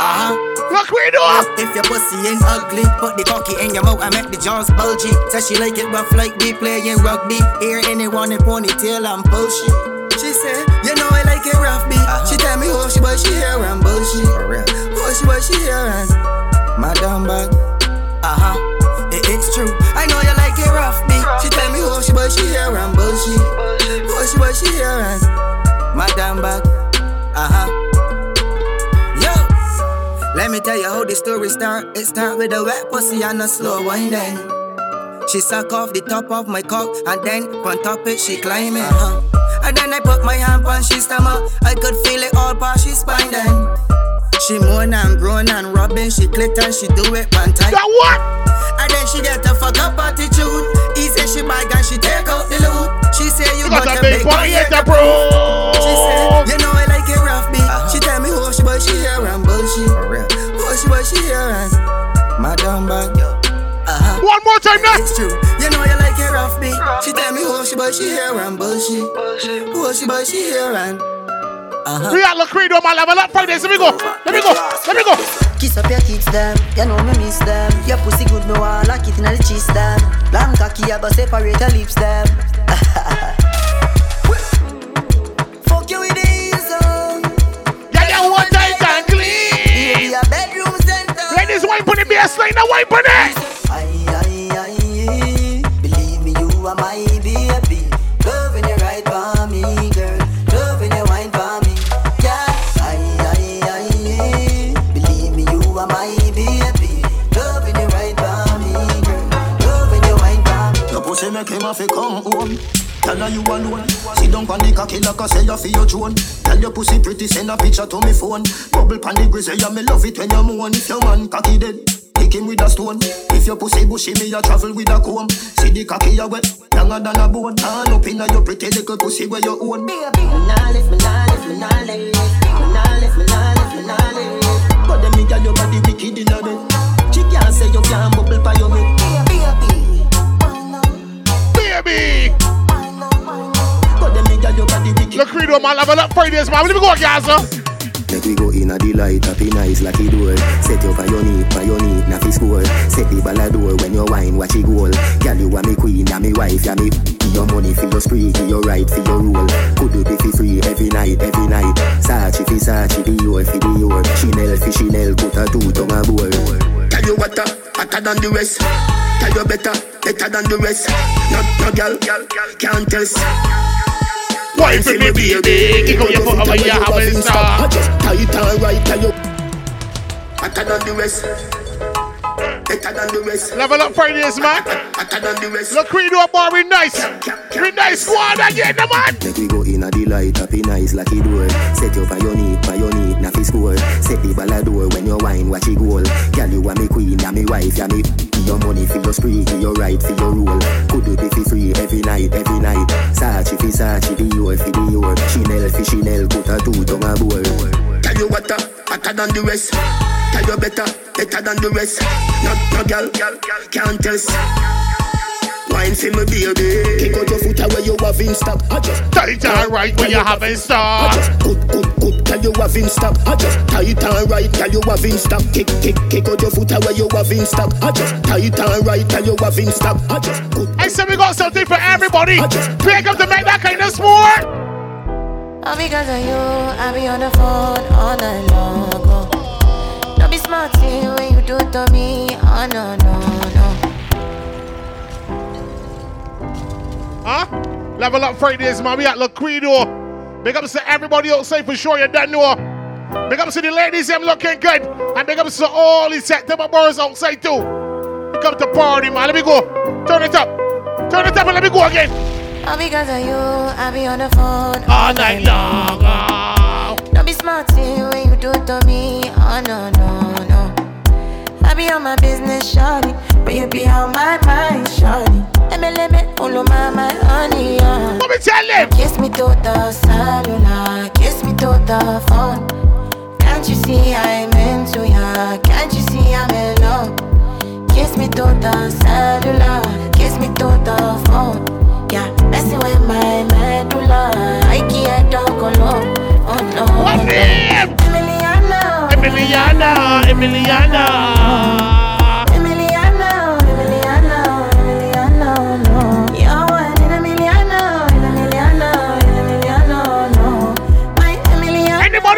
Uh-huh. Look we do. If your pussy ain't ugly Put the cocky in your mouth and make the jaws bulgy. Say she like it rough like we playing rugby. Hear anyone in ponytail and bullshit She said, you know I like it rough beat. She tell me who she but she hear and bullshit Who she but she hear and Madam bad Uh-huh. It, It's true. I know you like it rough beat. She tell me who she but she hear and bullshit Who she but she hear and Madam bad Uh-huh. Yo let me tell you how the story start. It start with a wet pussy and a slow winding. She suck off the top of my cock and then on top it she climbing. Uh-huh. And then I put my hand on she stomach. I could feel it all past she spine then. She moan and groan and rubbing. She clit and she do it one time. That what? And then she get a fuck up attitude. He say she bag and she take out the loot. She say you, You got a big boy, yet yeah, a bro. She say you know I like it rough beat. Uh-huh. She tell me who she but she hear and bullshit. Who she but she hear and Madam more time now. It's true. You know you like your rough beat. She tell me who she buy she hair and bullshit. Who she buy she hair and. Uh-huh. We are Liquido, my level up Fridays. Let me go. Let me go. Let me go. Kiss up your kids, them. You know me miss them. Your pussy good, no I like it in the cheese, them. Long cocky, I go separate your lips, them. Fuck you with the ease on. Yeah, yeah, one tight and clean. Baby, a bedroom center. Ladies, wipe on the bass line, now wipe on it. Tell you alone. Sit down on the cocky like I say you for your drone. Tell your pussy pretty, send a picture to me phone. Bubble pan the grizzly, yeah, me love it when you moan. If your man cocky dead, kick him with a stone. If your pussy bushy, me a travel with a comb. See the cocky you wet, younger than a bone. Turn up inna your pretty little pussy where you own. Me nah lift, me nah lift, me nah lift. Me nah lift, me nah lift, me nah lift. But them me girl your body wicked inna bed. She can't say you can't bubble by your head. Baby. But them wicked. Liquido, my level up Fridays, man. Let me go, Gaza. Make we go in a delight, up in nice like it door. Set you on your knee, on your knee, na fi score. Set the ball a door when you wine, watch it goal. Girl, you are me queen, ya me wife, ya me. Your money for your spree, give your right for your rule. Could do be fi free every night, every night. Sachi fi Sachi, the your fi the your. Chanel fi Chanel, put a two tongue a. You what, hotter than the rest. Tell you better, better than the rest. No, no girl, can't test. Wine for me, baby. Kick out your foot over your stop. Just tight and right, tell you. Hotter than the rest. Better than the rest. Level up Fridays, man. Hotter than the rest. Liquido, boy, we nice. We nice squad again, the man. Make we go in a delight, in nice it door. Set your on your Set the ball a door when you wine, watch it goal. Girl, you are me queen, ya me wife, ya me. Your money for your spree, give your right for your rule. Could do be fi free every night, every night. Sachi fi Sachi, the your fi the your. Chanel fi Chanel, put a two tongue a bowl. Tell you what, uh, hotter than the rest. Tell you better, better than the rest. No, no girl, can't test. Wine for me, baby. Kick out your foot away, you have in stock. I just tight and right when you have in stock. I just good, good, good. Tell you have in stock. I just tight and right. Tell you have in stock. Kick, kick, kick out your foot away, you have in stock. I just tight and right. Tell you have in stock. I just good. I said we got something for everybody. Pick up to make that kind of sport. All because of you, I be on the phone all night long. Don't be smart when you do it to me. Oh no, no, Huh? Level up Fridays, man. We at Liquido. Big up to everybody outside for sure you don't know. Big up to the ladies, them looking good. And big up to all the September boys outside too. We come to party, man. Let me go. Turn it up. Turn it up and let me go again. All because of you, I be on the phone all night long. Oh. Don't be smart when you do it to me. Oh no, no, no. I be on my business, shawty. But you be on my mind, shawty. Let me, let me, all of my, honey, yeah. Let me tell him. Kiss me to the cellular, kiss me to the phone. Can't you see I'm into ya? Can't you see I'm in love? Kiss me to the cellular, kiss me to the phone. Yeah, messing with my medulla. I can't talk alone. Oh no. What name? Emiliana. Emiliana. Emiliana. Emiliana.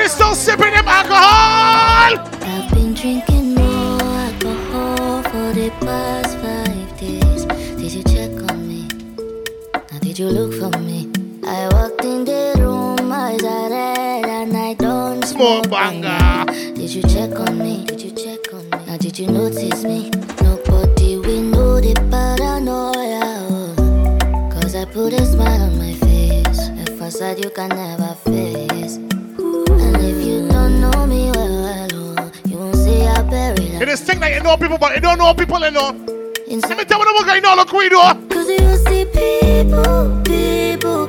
Still sipping them alcohol? I've been drinking more alcohol for the past five days. Did you check on me? Now did you look for me? I walked in the room, eyes are red, and I don't smoke banger. Did you check on me? Did you check on me? Now did you notice me? Nobody will know the paranoia. oh. Cause I put a smile on my face. A facade you can never face. It is thing that you know people, but you don't know people, you. Let me tell you what I know, look, we do. Cause you see people, people,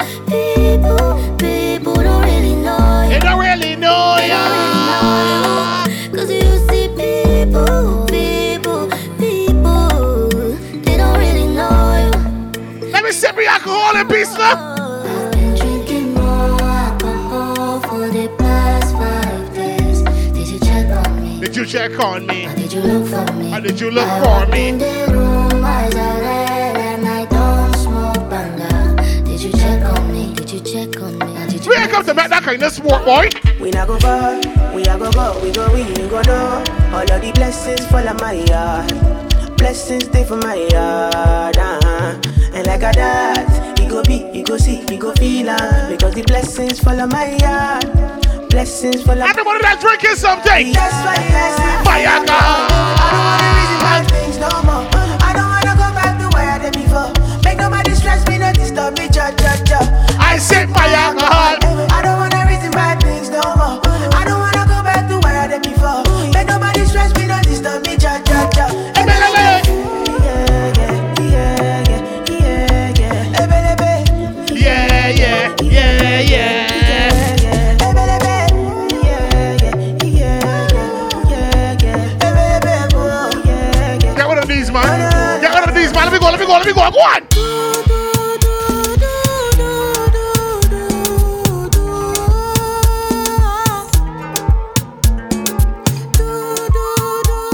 check on me? Or did you look for me? Or did you look I for me? in the room, red, and I don't smoke banga. Did you check on me? Did you check on me? Did you We ain't come to make that kind of sport, boy. We not go far, we a go go, we go we go do. All of the blessings fall on my yard, blessings stay for my yard. Uh-huh. And like a that, he go be, he go see, he go feel uh, because the blessings fall on my yard, blessings fall on. Everybody that's drinking something. That's why Fire. I don't wanna reason bad things no more. I don't wanna go back to where I did before. Make nobody stress me, no disturb me, cha cha cha. I said fire God. Me go, me go, me on.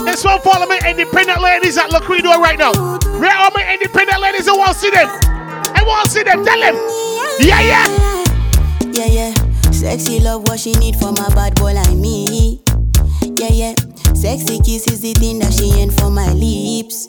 This one for all my independent ladies at we right now. Where are my independent ladies? I want to see them. I want to see them. Tell them. Yeah, yeah. Yeah, yeah. Sexy love what she need from a bad boy like me. Yeah, yeah. Sexy kiss is the thing that she ain't for my lips.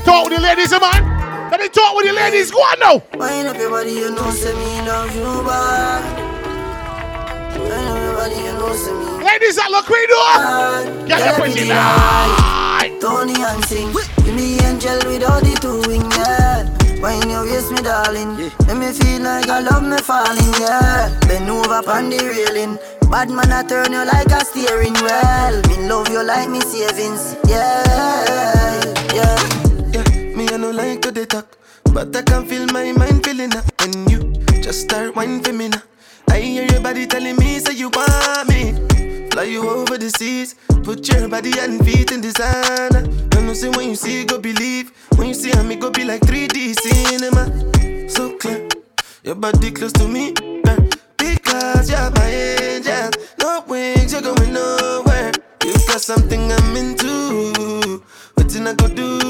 I talk with the ladies, man. Let me talk with the ladies. Go on now. Wind up your you know, say me love you bad. Wind up you know, say me. Ladies that look we do. Get the pretty light. Tony and sing. Give me angel with all the two wing, yeah. Wine your waist, me darling. Let me feel like I love me falling, yeah. Bend over on the railing. Bad man, I turn you like a steering wheel. Me love you like me savings, yeah, yeah. No like to dey talk, but I can feel my mind feeling up And you just start whining for me now. I hear your body telling me say you want me. Fly you over the seas, put your body and feet in designer. I know say when you see go believe, when you see me go be like 3D cinema. So clear, your body close to me, uh, because you're my angel. No wings, you're going nowhere. You got something I'm into. What I go do?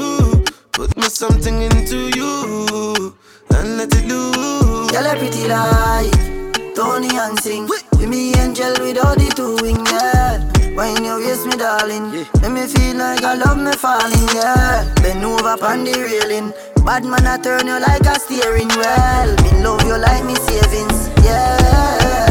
Something into you and let it loose. Girl, a pretty like Tony and sing. With me angel with all the two wing, yeah. Wine your waist, me darling. Yeah. Make me feel like I love me falling, yeah. Bend over on the railing. Bad man, I turn you like a steering wheel. Me love you like me savings, yeah.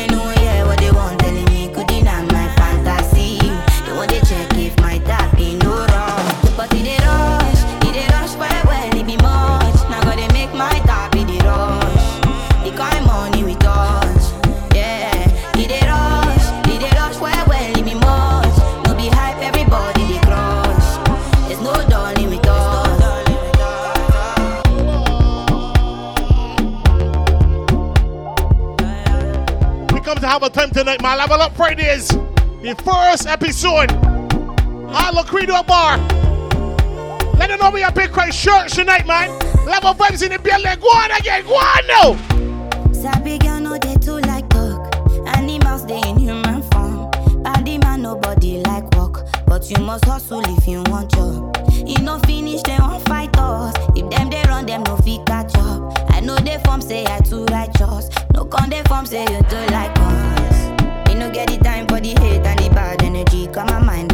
have a time tonight, man. Level Up Fridays. The first episode. I Liquido Bar. Let them know we have big Christ church tonight, man. Level vibes in the building. Go on again. Go on now. Sabi girl no they too like talk. Animals they in human form. Bad you must hustle if you want job. You no finish, they won't fight us. If them they run, them no fit catch up. I know they form say I too righteous. No con they form say you too like us. You no get the time for the hate and the bad energy. Got my mind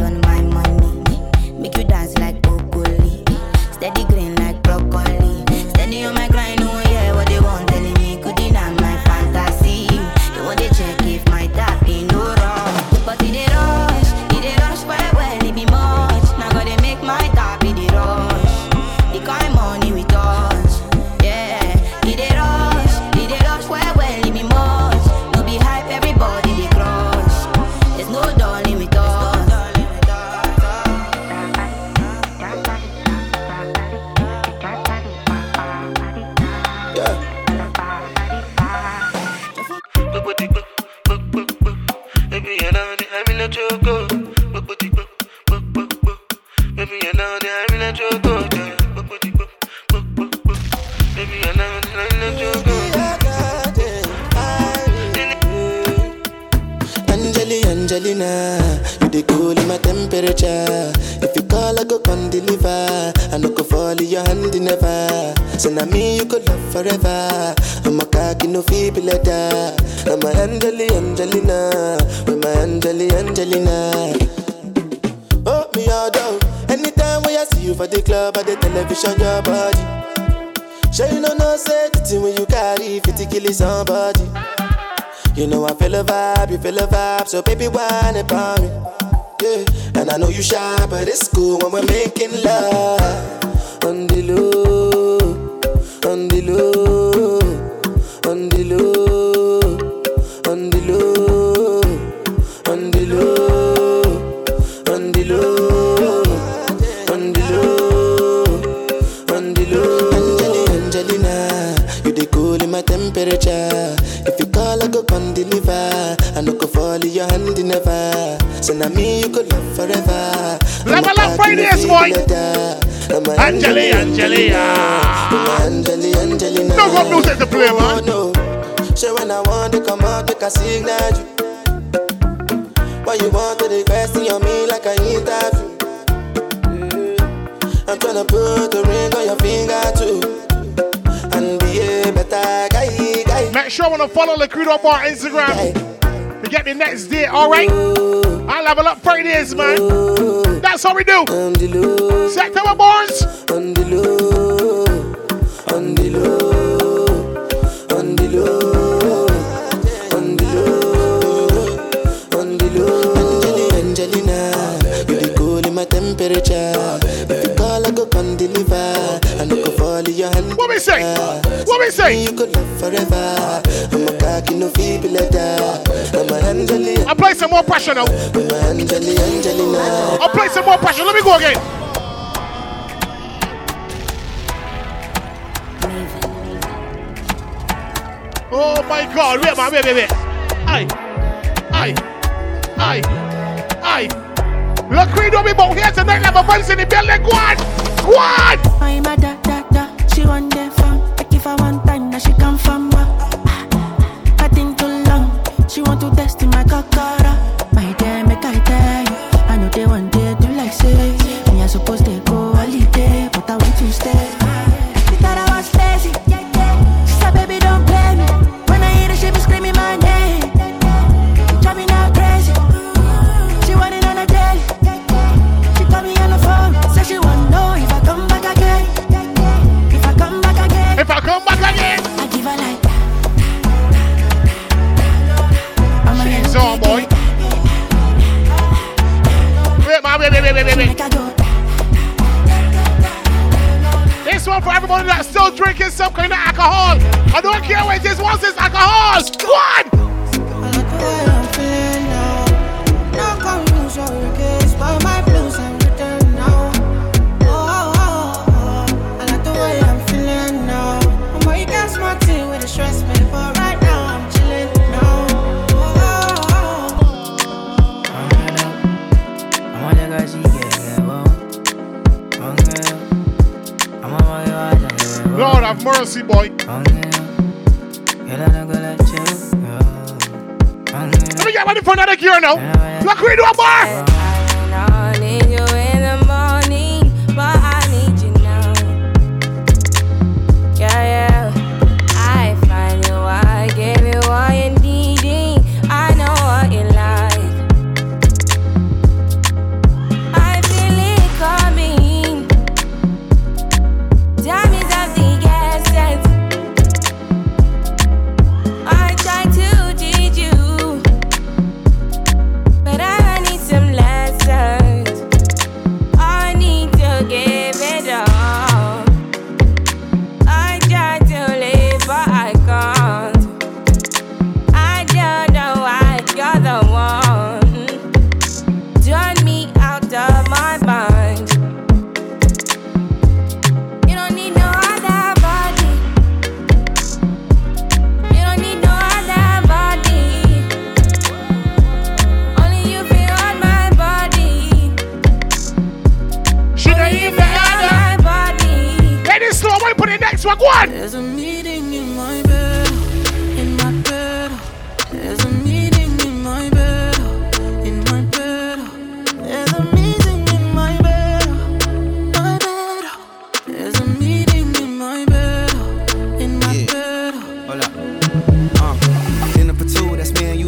temperature. If you call, I go come deliver. I no go fall in your hand never. So now me you could love forever. I'm a cocky no feeble letter. I'm a Angeli, Angelina, with my Angeli, Angelina. Oh me all down. Anytime when I see you for the club or the television, your body. Sure you know no say the thing when you carry 50 kill somebody. You know I feel a vibe, you feel a vibe, so baby whine about me. Yeah, and I know you shy, but it's cool when we're making love. On the low, on the low, on the low, on the low, on the low, on the low, on the low, on the low. Angelina, Angelina, you the cool in my temperature. If you call, I go come deliver. I no go fall in your hand never. So now me you could love forever. Level up Fridays, boy. Angeli, Angelia. Angeli, ah. Angelina. No go music to play, oh, man. No, so when I want to come out, make a signal you. Why you want to request on me like I interview? Yeah. I'm tryna put a ring on your finger too. And be a better guy, guy. Make sure when to follow Up on Instagram. To get the next date, alright? I level up Fridays, man. That's how we do. September low, on the low, we say? What we say? You could love forever. I'm a cocky no feeble letter. I'm a Angelina. I'll play some more pressure now. I'm a Angeli, Angelina. I'll play some more pressure. Let me go again. Oh my God! Wait, man, wait, wait, wait. Aye, aye, aye, aye. Look, Creed, don't be about here tonight. Level vibes in the building. Go on, go on. I'm a do like say. Me This one for everybody that's still drinking some kind of alcohol. I don't care what it is, once it's alcohol. One! Have mercy, boy. Oh, Let me get ready for another gear now. Look, we do a bar. track one.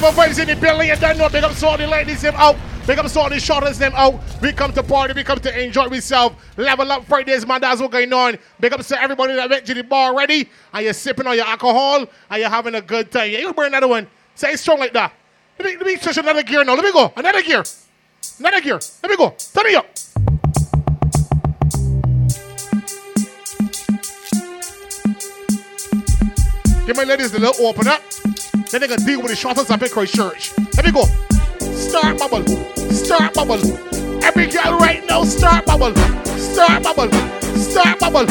Level vibes in the building. You don't know. Big up the ladies them out. Big up the shorters them out. We come to party. We come to enjoy ourselves. Level up Fridays, man. That's what going on. Big up to everybody that went to the bar already. Are you're sipping on your alcohol. Are you're having a good time. Yeah, you burn another one. Say strong like that. Let me, let me touch another gear now. Let me go. Another gear. Another gear. Let me go. Turn me up. Give my ladies a little open up. Then they gonna deal with the shortest up in Christchurch. Let me go. Start bubble. Start bubble. Every girl right now, start bubble. Start bubble. Start bubble.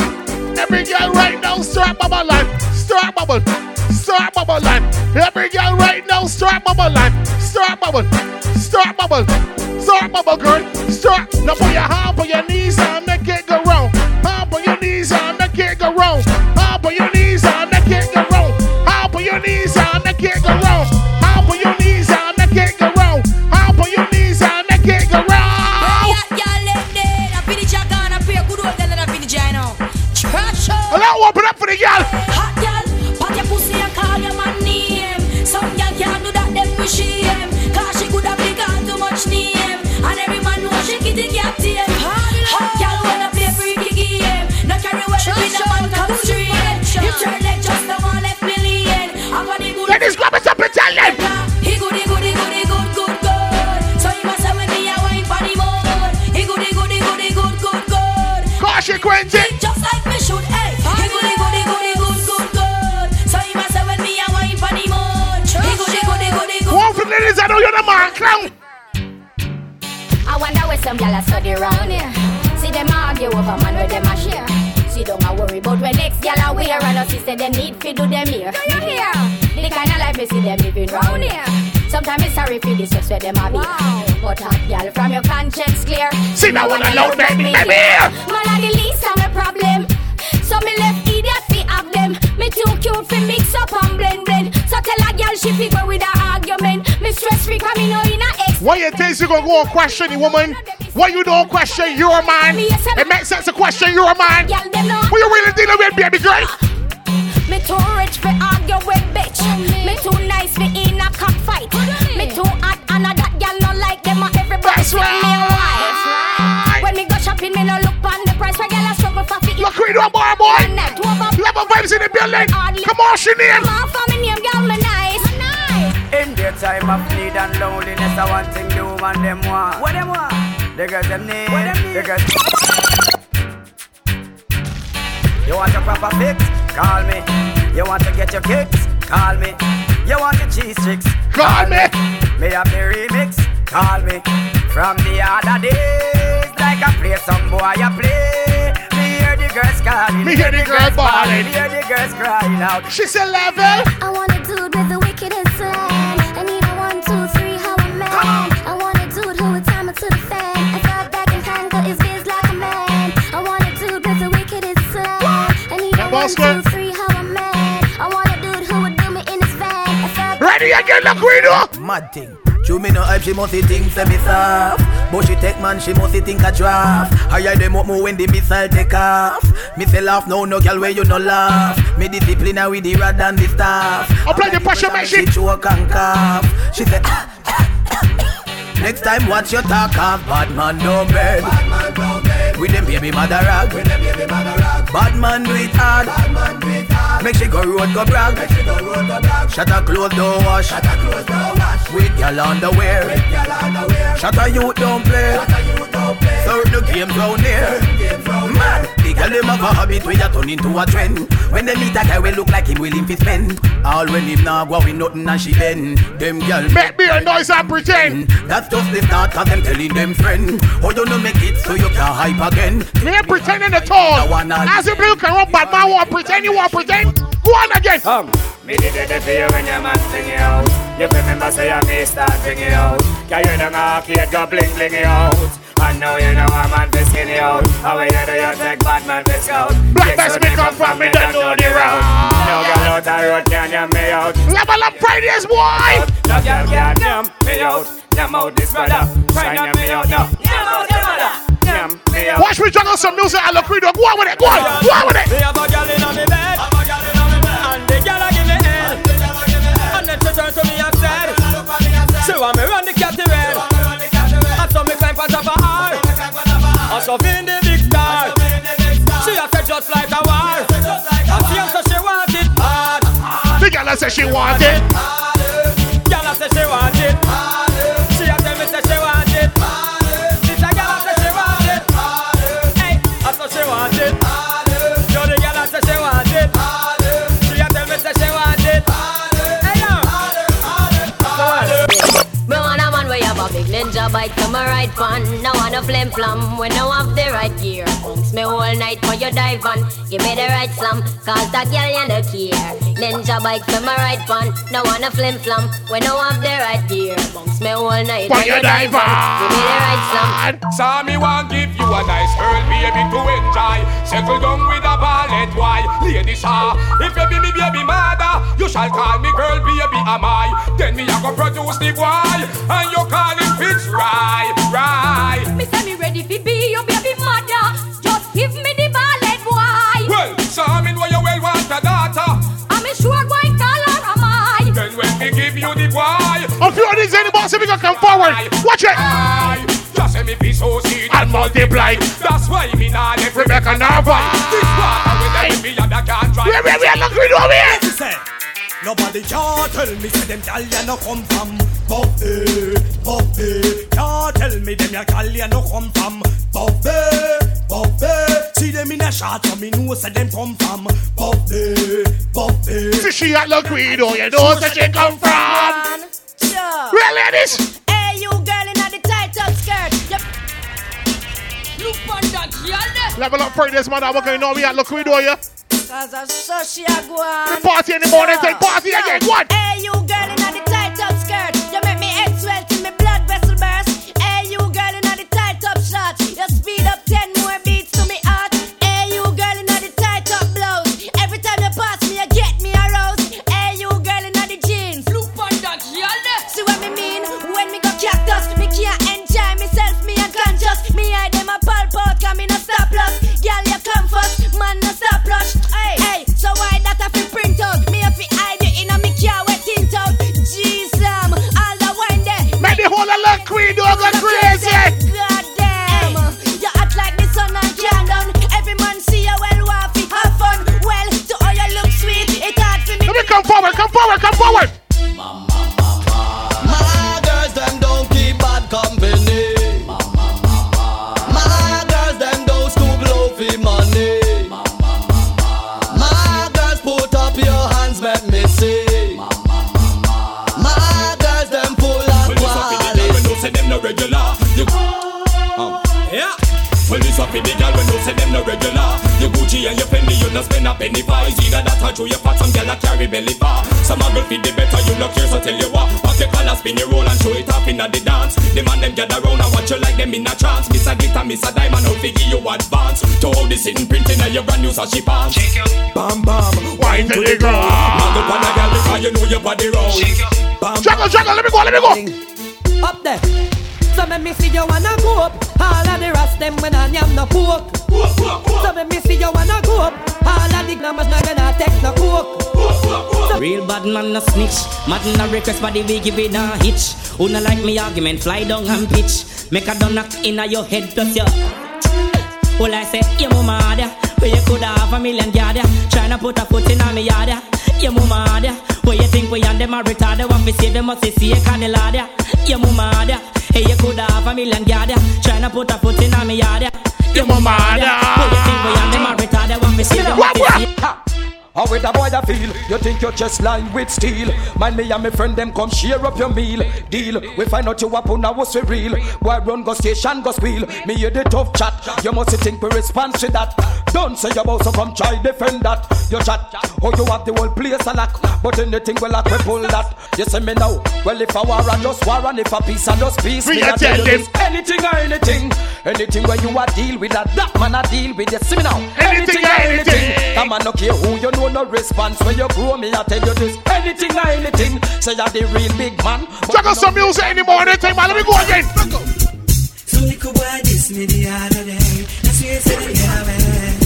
Every girl right now, start bubble line. Start bubble. Start bubble line. Every girl right now, start bubble line. Start bubble. Start bubble. Start bubble, girl. Start. Now put your hand on your knees and make it go round. Hand on your knees and make Hello, open up for the girl. Hot girl, pat your pussy and call your man name. Some girl can't do that, them wish shame. Cause she could have been got too much name. And every man know she kitty cat tame. Hot girl wanna play freaky game. No carry well up in a man come straight. You turn like just the one left million. I'm gonna good. Ladies, grab it up and tell them. He goody goody goody good good good. So you must have with me a wine for the moon. He good good good. Consequences. Know you're the man, clown. I wonder where some gyal a study round here. See them argue over man where them a share. She don't a worry about when next gyal a wear and us say them need fi do them here. Do you hear? The kind of life me see them living round here. Sometimes it's sorry for this stress where them a be. But hot gyal from your conscience clear. See now that one alone, baby, baby. Man a the least of my problem. So me left Me too cute fi mix up and blend blend. So tell a gyal she fi go with a argument. Me stress free 'cause me know in a ex. Why you think you gonna go and question the woman? Why you don't question your man? It makes sense to question your man. Who you really dealing with, baby girl? Uh, me too rich for argue with bitch. Me too nice for in a cockfight. Me too hot and a that gal no like them a everybody That's say me a wife. When me go shopping, me no look on the price. Where gal a struggle for fit. Look, we do a boy, boy. Level vibes in the building. Come on, she name. Come on, for me name, gal. In their time of need and loneliness, I want thing the woman them want. What them want? The girls them need. What them need? The girls. You want a proper fix? Call me. You want to get your kicks? Call me. You want your cheese sticks? Call me. Me have the remix? Call me. From the other days, like I play some boy, I play. Me hear the girls calling. Me hear the girls bawling. Me hear the girls crying out. She said level. I want a dude with the wickedest slang. I need a one, two, three, how a man. I want a dude who would time it to the fan. I thought that can handle his biz like a man. I want a dude with the wickedest slang. I need a one, boss two, girl. three, how a man. I want a dude who would do me in his van. I thought Ready again, look, we. Mad thing. Show me no hype, she must things for me soft. But she take man, she must think a draft. Higher them up more when the missile take off. Me say laugh, no, no girl where you no laugh. Me discipline her with the rod and the staff. Apply the pressure machine. She choke and cough. She say. Ah, ah, ah, Next time watch your talk of bad man no bed. With them baby mother rag. Bad man do it hard. Make she go road go brag. makes she go rude go Shut her clothes don't wash. Shut a clothes don't wash. With your underwear. Shut her youth don't play. Third the games round here. Mad. The girl them have a habit where you turn into a trend. When they meet a guy we look like him willing to spend. All when him now go with nothing and she bend. Them girl make me a noise and pretend. That's just the start of them telling them friend. Oh you no make it so you can hype again. Me ain't pretending at all. As if you can run bad man want pretend you want pretend. Go on again. Um. Me did it for you when your man sing you out. You remember say I may start bring you out. Cause you don't arcade go bling bling you out. I know you know a man to skin you out. How you do you take bad man to scout? Black best me come from me don't know the route. No girl out the road can yam me out. Level up Fridays boy. No girl can yam me out. Yam out this brother. Try yam me out now. Yam out the mother. Yam me out. Watch me juggle some music I at Credo. Go on with it. Go on. Go on with it. Me have a girl in on me bed. And the girl Then she turn to me and said, She want me run the red. And so me climb top of her. And so me in the big star. She a said just like a war. She a say she want it hard. The girl a say she want it. Girl a say she want it. She bike to my right pan. No want a flim flam when no have the right gear. Bounce me all night for you dive on. Give me the right slam, cause that girl you no care. Ninja bike to my right pan. No want a flim flam when no have the right gear. Bounce me all night For for you you dive dive on. Give me the right slam. Saw me want give you a nice girl, baby, to enjoy. Settle down with a ballet, why? Ladies, ah, if you be me baby mother, you shall call me girl, baby, am I? Then me a go produce the boy, and you call him Fitz right, right. Me say me ready fi be A few of these anybody see we gonna come forward. Watch it. I just me be so seed And multiply. That's why me nah let Rebecca Nava. This water with me and I can't drive. Where, where, where? Look, we do here. Say, Nobody can tell me say them gal ya no come from Buffy, Buffy. Can't tell me them ya gal ya no come from Buffy, Buffy. See them in a shot so me know say them come from Buffy, Buffy. See she at Look, we do. You know where she come from. Sure. Well, ladies. Hey, you girl in the tight up skirt. Yep. Look on that girl. Level up Fridays, man. We're going to know we at Look, we do you. Cause I saw she a go on. Party in the morning, then party again. What? Hey, you girl in the tight up skirt. You make me head swell till me blood vessel burst. Hey, you girl in the tight up shot. You speed up body we give it a hitch. No like me argument, fly down and pitch. Make a don knock inna your head plus your. Well I say, your mama there. Where you coulda a million yard Tryna put a foot in a me yard Your mama there. Where you think we and them are retarded? Want me see them must see a candle there. Your mama there. Hey, you coulda a million yard Tryna put a foot in a me yard Your mama there. Where you think we and them are retarded? Want me see them must see how with a boy that feel? You think your chest just lined with steel? Mind me and my friend them come share up your meal. Deal. We find out you up on was for real. Boy run go station go squeal. Me hear the tough chat. You must think we respond to that. Don't say you about so come try defend that. You chat. Oh you have the whole place a lock. But anything will like we pull that. You see me now. Well if a war and just war and if a peace and just peace. We a tell them anything or anything. Anything where you a deal with that. That man a deal with you. See me now. Anything, anything or anything. That man no care who you know no response when you grow me. I tell you this, anything or anything. Say you're the real big man. Check out some music anymore. Anything, man. Let me go again. Some little boy this me the other day. That's where you say them get away.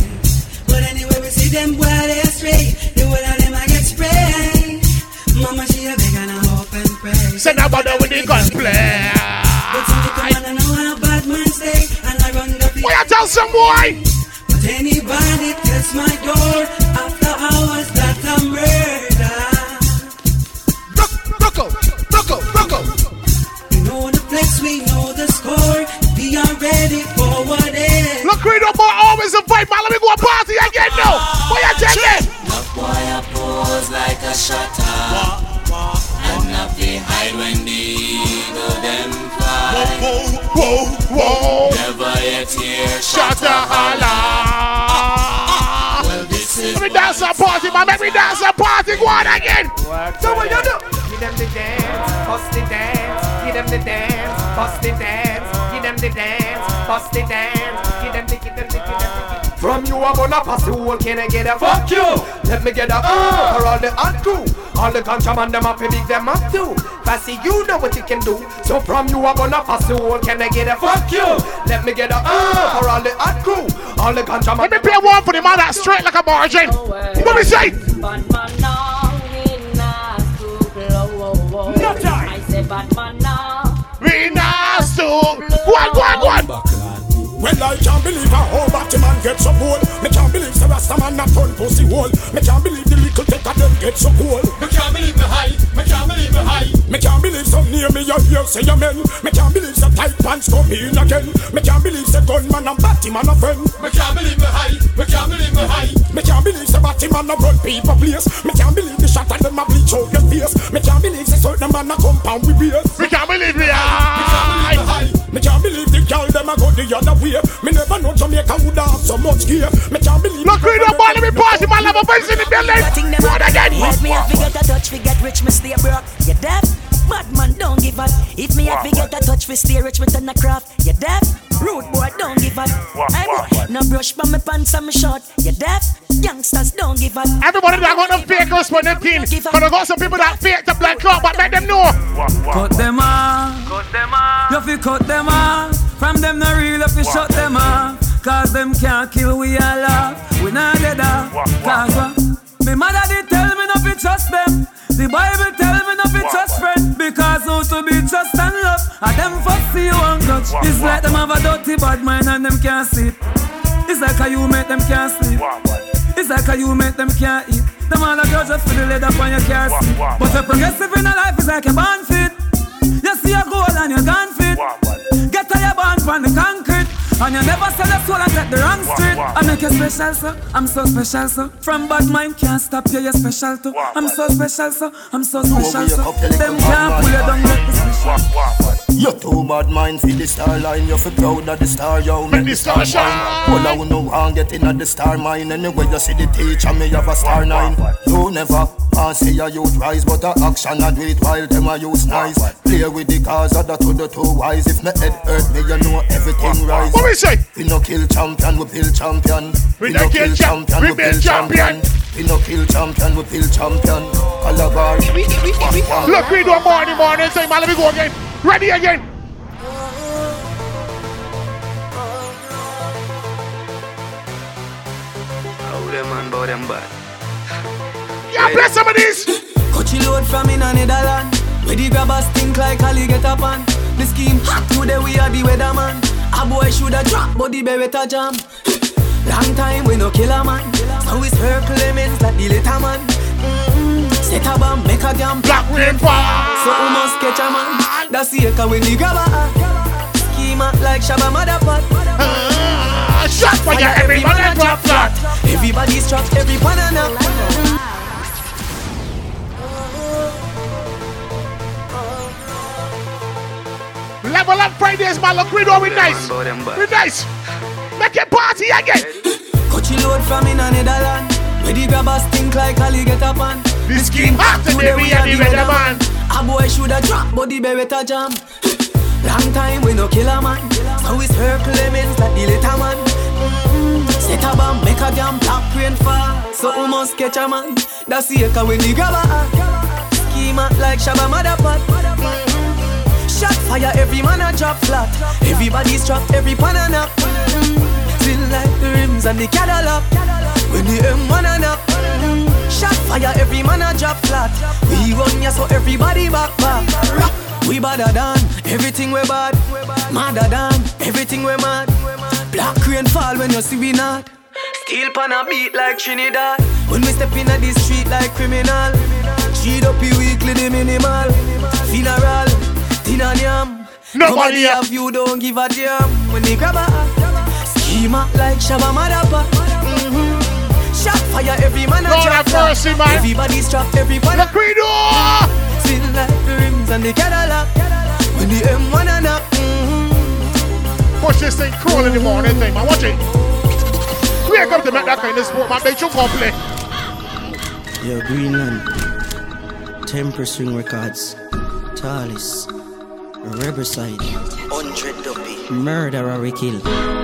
But anyway, we see them boy they stray. The whole of them I get sprayed. Mama she a beg and I hope and pray. Say now bother with the gunplay. But tell some boy? But anybody test my door after hours that a murder. Rocco, Rocco, Rocco. We know the flex, we know the score. We are ready for what is. Look, Creed up boy, always fight, man. Let me go a party again now. What you tell me? Look, boy, I pose like a shutter. And not hide when the eagle them fly. Whoa, whoa, whoa. Never yet hear Shut the holla. Well, this is Let me dance a party, man. Let me dance a party. Go on again. So what you do? Give them the dance, bust the dance, give them the dance, bust the dance, give them the dance, bust the dance, From you I'm gonna pass the whole can I get a fuck you Let me get a uh for all the hot crew All the contraband them up big them up too Passy you know what you can do So from you I'm gonna pass the whole can I get a fuck you Let me get a uh for all the hot crew All the contraband Let me play one for the man that's straight like a margin What me say? No time. I say bad man now. We not stoop. Go on, go on, go on. Well, I can't believe a whole batty man gets so cool. Me can't believe the Rasta man not turn pussy hole. Me can't believe the little take of them get so cool. Me can't believe me high. Me can't believe me high. Me can't believe some near me you hear say amen. Me can't believe some tight pants come in again. Me can't believe say gunman and batty man a friend. Me can't believe me high. Me can't believe me high. Me can't believe say batty man a run people place. Me can't believe the shot and them a bleach out your face. Me can't believe say certain man a compound with beers. Me can't believe me high. Me can't believe the girl them a go the other way. Me never know Jamaica would have so much gear. Me can't believe. Look, read up all me party. Have a voice in the building. What again? If me have to get a touch, we get rich, me stay broke. You deaf? Bad man, don't give up. If me have to get a touch, we stay rich, we turn a craft. You deaf? Rude boy, don't give up. I'm no brush by my pants and my short. You deaf? Youngsters, don't give up. Everybody that got no fake us for the team. Cause I got some people that fake the black club, but let them know. Cut them off. Cut them off. You fi cut them off. From them no real, you fi shut them off. Cause them can't kill we all off. We not dead off. Cause what? Me mother did tell me not to trust them. The Bible tell me not to trust friend because how to be trust and love. And them first see you and touch. It's like them have a dirty bad mind and them can't sleep. It's like how you make them can't sleep. It's like how you make them can't eat. Them all a girls just for the leather on your car seat. But a progressive in a life is like a born fit. You see a goal and you're gone fit. Get to your born from the concrete. And you never sell your soul and take the wrong street. I make you special, so I'm so special, so From bad mind can't stop you, you're special too. I'm so special, so I'm so special, so Them can't pull you down like the special. You too bad mind for the star line. You feel proud of the star, yo. Make the star shine. All I know want get in at the star mine. Anyway, you see the teacher, me have a star nine. You never want see a youth rise, but a action I do it while them a use nice. Play with the cars of the two the two wise. If me head hurt me, you know everything rise we say? We no kill champion, we build champion. We, we no kill champion, we build champion. We no kill champion, we build champion. Calabar. Look, we do a morning, morning man, Let me go again. Ready again. Oh, them man, boy, them bad. Yeah, bless some of these. Coachy load from in a Netherland. Where the grabbers think like Ali get up on. The scheme hot today we are the weatherman. A boy shoulda drop, but the beretta jam. Long time we no kill a man. So it's her Clemens like the later man. Mm-hmm. Set a bomb, make a damn black rain fall. So we must catch a man. That's the echo when the grabber. Schema like Shabba Motherpot. Uh, shot fire, every man a drop flat. Everybody's trapped, every banana. Level up Fridays, man. Look, we do we nice. We nice. Make a party again. Coachy load from in a Netherland. Where the grabbers think like Ali get up on. The scheme hot today, we are the weatherman. A boy shoulda drop, but the beretta jam. Long time we no kill a man. So it's her Clemens like the later man. Mm-hmm. Set a bomb, make a damn black rain fall. So we must catch a man. That's the echo when the grabber. Schema like Shabba Motherpot. Shot fire, every man a drop flat. Everybody's trapped, every pan a knock. Feel mm. like the rims and the Cadillac. When the M1 a knock. Shot fire, every man a drop flat. We run ya so everybody back back. We badder than everything we bad. Madder than everything we mad. Black rain fall when you see we not. Steel pan a beat like Trinidad. When we step in the street like criminal. Cheat up weekly the minimal. Funeral, dinner yam. Nobody have you don't give a damn. When they grab a schema like Shabba Motherpot. Mm-hmm. Shot fire, every man a Lord drop have mercy, man. Everybody's trapped, every man. The credo. Feel like the rims and the Cadillac. When the M1 a knock. Push this thing crawl in the morning thing, man. Watch it. We ain't up to make that kind of sport, man. Make you go play. Yo, Greenland. Temper Swing Records. Talis. Riverside. 100 dopey. Murderer we kill.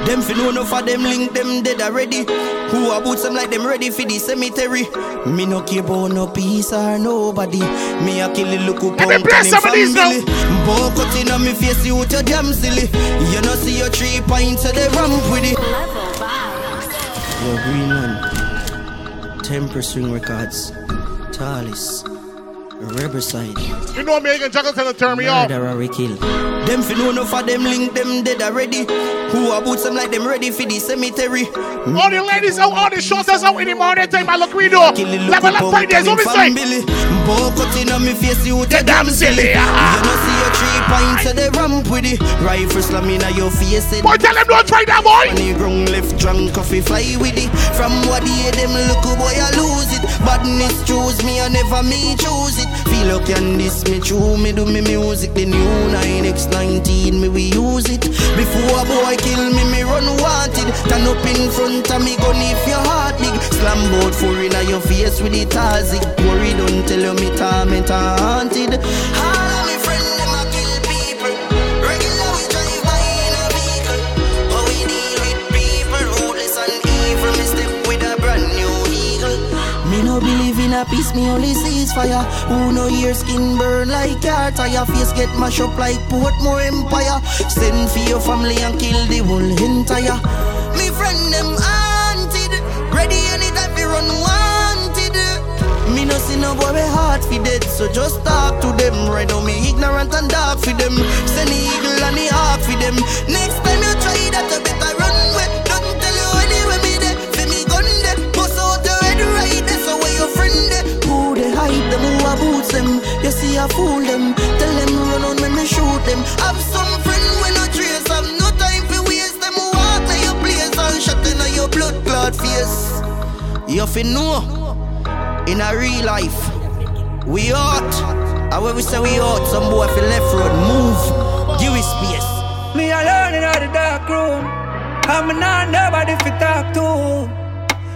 Them fi know enough of them link them dead already. Who a boots them like them ready for the cemetery. Me no care about no peace or nobody. Me a kill the look up Let me play some of these now. Bow cut in on me face you to damn silly. You no see your three points so they ramp with it. Yo, Greenland. Temper Swing Records. Talis. Riverside. You know me, you can juggle till turn me off. Murderer we kill. Them fi know enough of them link them dead already. Who a boots them like them ready for the cemetery. All the ladies out, all the shorters out in the morning time, I look we do. Level up Fridays, what we say? Bow cut in on me face you to damn silly. Ah. You no see your three points so they ramp with it. Rifle slam in your face. it. Them don't try that, boy. On the ground left drunk coffee fly with it. From what the them look boy I lose it. Badness choose me I never me choose it. Feel like can this me true me do me music. The new 9x19 me we use it. Before a boy kill me me run wanted. Turn up in front of me gun if your heart big. Slam board for in your face with the tazik. Worry don't tell you me torment haunted. A peace, me only see is fire. Who know your skin burn like car tire? Face get mashed up like Portmore Empire. Send for your family and kill the whole entire. Me friend them haunted, ready anytime we run wanted. Me no see no boy we heart fi dead, so just talk to them. Right now me ignorant and dark for them. Send the eagle and the hawk for them. Next time you try that, you better run away. Boots them? You see I fool them. Tell them run on when me shoot them. Have some friend when no trace. Have no time fi waste them. To your place and shot in your blood clot face. You fi know in a real life. We out. And when we say we out, some boy fi left road move. Give it space. Me alone in the dark room. I'm not nobody fi talk to.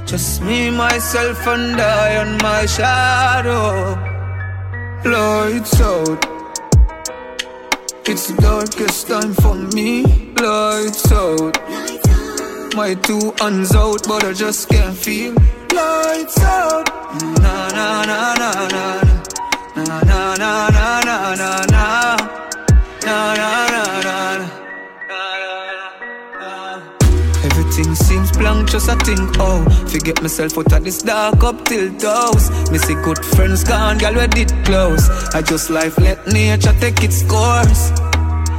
Just me, myself, and I on my shadow. Lights out. It's the darkest time for me. Lights out. My two hands out, but I just can't feel. Lights out. Na na na na na. Na na na na na na na. Na na na na blank, just a think, oh, forget myself out of this dark up till. Me see good friends gone, girl, we did close. I just life let nature take its course.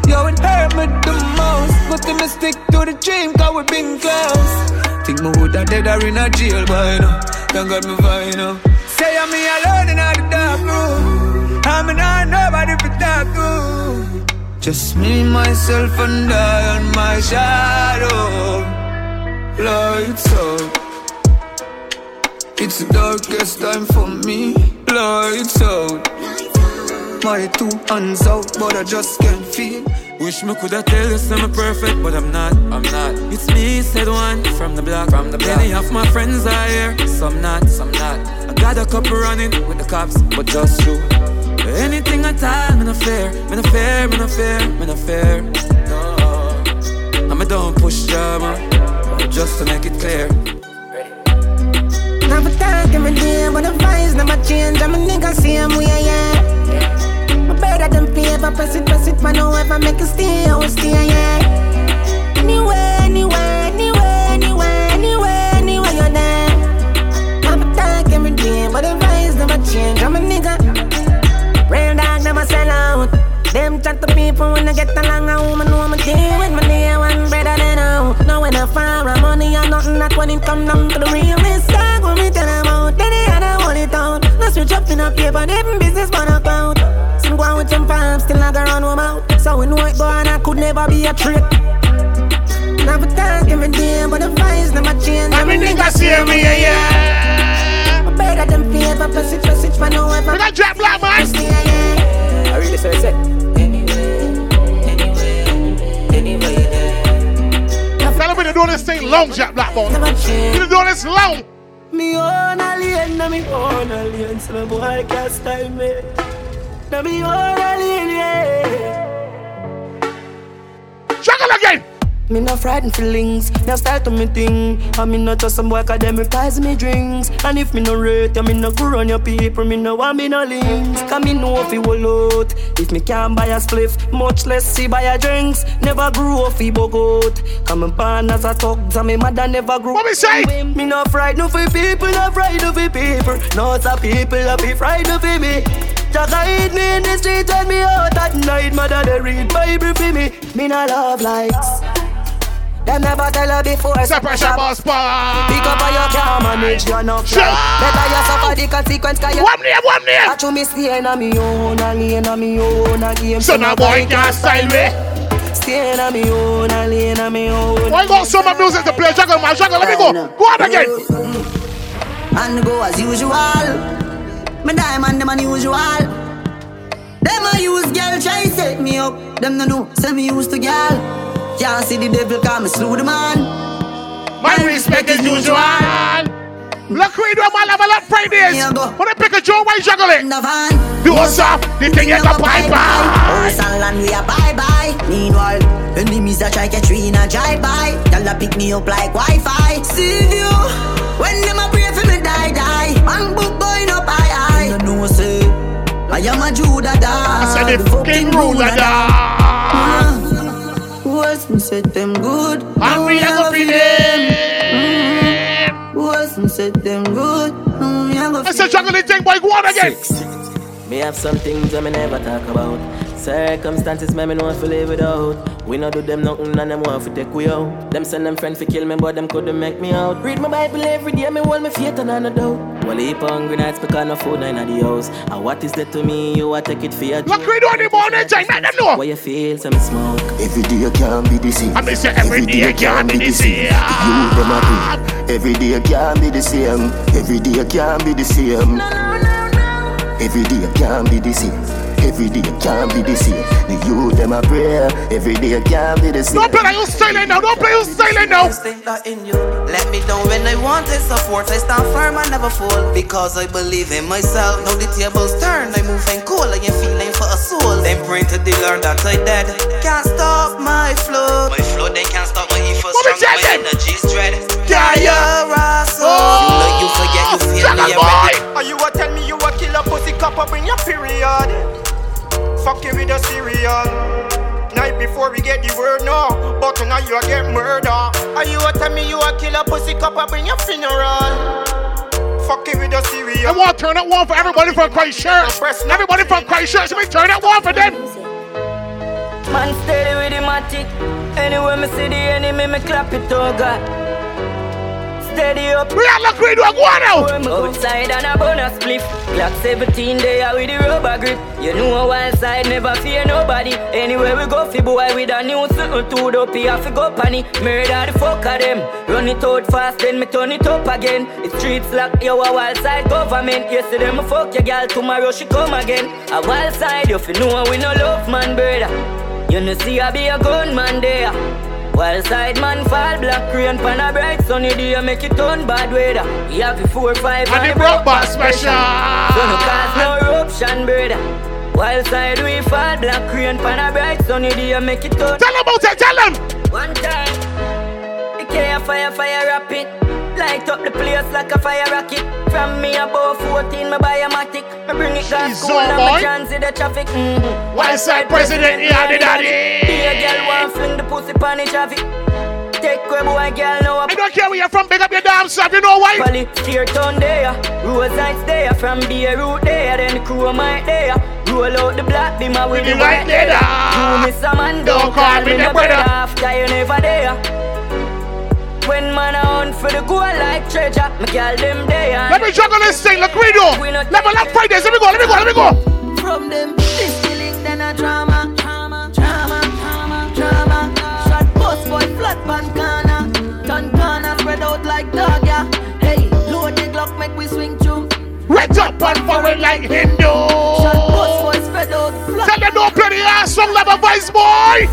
Yo, it hurt me the most, but me stick to the dream, cause we been close. Think me woulda dead or in a jail by now. Thank God me fine now. Say I'm me alone in the dark room. I'm not nobody for talk to. Just me, myself, and I on my shadow. Lights out. It's the darkest time for me. Lights out. My two hands out, but I just can't feel. Wish me coulda tell you I'm perfect, but I'm not. I'm not. It's me, said one from the block. From the block. Many of my friends are here, some not, some not. I got a couple running with the cops, but just you. Anything at all, me no fear, me no fear, me no fear, me no fear. No, I'm a don't push drama, just to make it clear. Never talk every day, but the vibes never change. I'm a nigga, same way, yeah. My better than paper, press it, press it, man, ever make it stay, I will stay, yeah. Anywhere, anywhere, anywhere, anywhere, anywhere, anywhere you're there. Never talk every day, but the vibes never change. I'm a nigga. Real dog never sell out. Them chat to people when I get along, a woman know my day with my one better than out. Now when I fire money or nothing, that when it come down to the realest dog when me tell them out, then they had to hold it down. Now switch up in a paper, them business man account. Some go on with them farms, still I go run home out. So we know it go on, I could never be a trick. Never talk every day, but the vibes never change. I mean, niggas hear me, yeah, yeah. Better than paper, press it, press it, man, no ever. We got Jack Black, man. I really say, Tell me this thing long, Jack Blackbone. You doing this long. Me own alien, na me own alien, so my boy can't style me. Na me own alien, yeah. Juggle again. Me no frightened feelings, now start to me thing. I me not just some boy cause them replies me drinks. And if me no rate, ya me no go on your people, me no want me no links. Cause me know if you will out. If me can't buy a spliff, much less see buy a drinks. Never grew up fi bogot. Come and pan as a talk, and me mother never grew. What me say? Me no frightened for people, no frightened for people. No it's a people, I be frightened of me. Just hide me in the street, tell me out at night. Mother they read Bible for me. Me no love likes. Them never tell her before Separate Separation boss bar. Pick up on your car, manage your knock Sure. Better you suffer the consequence Cause you One name, one name I chew me stay in a me own A lane a me own A game So now boy can't style me. Stay in a me own A lane a me own Why got summer music to play? Juggle, man, juggle. Let me go. Go on again. And go as usual Me diamond them unusual Them I use girl try set me up Them no know say me used to girl Can't see the devil cause me slew the man My respect is usual. Look, we do a man level up Fridays. When I pick a Joe, why juggle it? Do us up, the thing is a pipe. Horse and land we a bye bye. Meanwhile, enemies a try catch we in a drive by. Y'all a pick me up like Wi-Fi. See you when them a pray for me die die. Man book going up high high. You know say I am a Judah dog. I said the fucking ruler dog. What's me said them good. And we a go feed them. What's me said them good. Me a go I said juggle the thing, boy. Go on again. Me have some things that me never talk about. Circumstances me me know fi live without. We no do them nothing and them want fi take we out. Them send them friend fi kill me but them couldn't make me out. Read my Bible every day, me hold me faith and I no doubt. Well, heap hungry nights because no food in the house. And what is that to me? You a take it for your Look, we do in the morning time. Let them know. Why you feel? Some smoke. Every day you can't be the same. I miss you every day can't be the same. You them a do. Every day can't be the same. Every day can't be the same. No, no, no. Every day can't be the same. Every day can't be the same. The youth them a prayer. Every day can't be the same. Don't play like you silent now. Don't play you silent now. Instinct that in you. Let me down when I wanted support. I stand firm and never fall because I believe in myself. Now the tables turn. I move and cool. I am feeling for a soul. Them praying to the Lord that I dead. Can't stop my flow. My flow they can't stop my ethos. What we Strong my energy's dread. Yeah, yeah. Rasso. Oh. You know you forget you feel Juggle me boy. Are you a tell me you a killer pussy copper bring your period? Fuck you with a cereal. Night before we get the word no. but tonight you a get murder. Are you a tell me you a kill a pussy cup and bring your funeral? Fucking with the cereal. I want to turn that one for everybody from Christchurch. Everybody from Christchurch, let me turn that one for them. Man steady with the matic. Anywhere me see the enemy, me clap it, oh God steady up. We are look we do a go now. Outside and a bonus spliff. Glock 17 there with the rubber grip. You know a wild side never fear nobody. Anywhere we go, fi boy with a new to the He have to go panny. Murder the fuck of them. Run it out fast, then me turn it up again. It's streets lock, yo a wild side government. Yesterday me fuck your girl, tomorrow she come again. A wild side, you fi know we no love man, brother. You know see I be a gunman there. While side man fall black rain pan a bright sunny day make it turn bad weather. He have the four five and, and the broke back special. So no cause no eruption brother. While side we fall black rain pan a bright sunny day make it turn. Tell them about it. Tell them. One time, the fire fire rapid. Light up the place like a fire rocket. From me above 14, me buy a matic. Me bring it down school and me transit the traffic. Mm-hmm. West side president, yeah, the daddy. Be a girl want fling the pussy pon the traffic. Take where boy girl know I don't care where you're from, big up your damn self, you know why? Pally, tear town there, Rose Heights there, from Beirut there, then the crew might there. Roll out the black beamer with the white leather. You miss a man, don't call me the brother. After you never there. When man a hunt for the gold like treasure, me call them there. Let me juggle this thing, look we do. Level up Fridays, let me go, let me go, let me go. From them, this feeling then a drama, drama, drama, drama, drama. Shot post boy flat pan corner, turn corner spread out like dog yeah. Hey, load the Glock make we swing through. Red up and forward like Hindu. Shot post boy spread out. Tell them don't play the ass song, love a voice boy.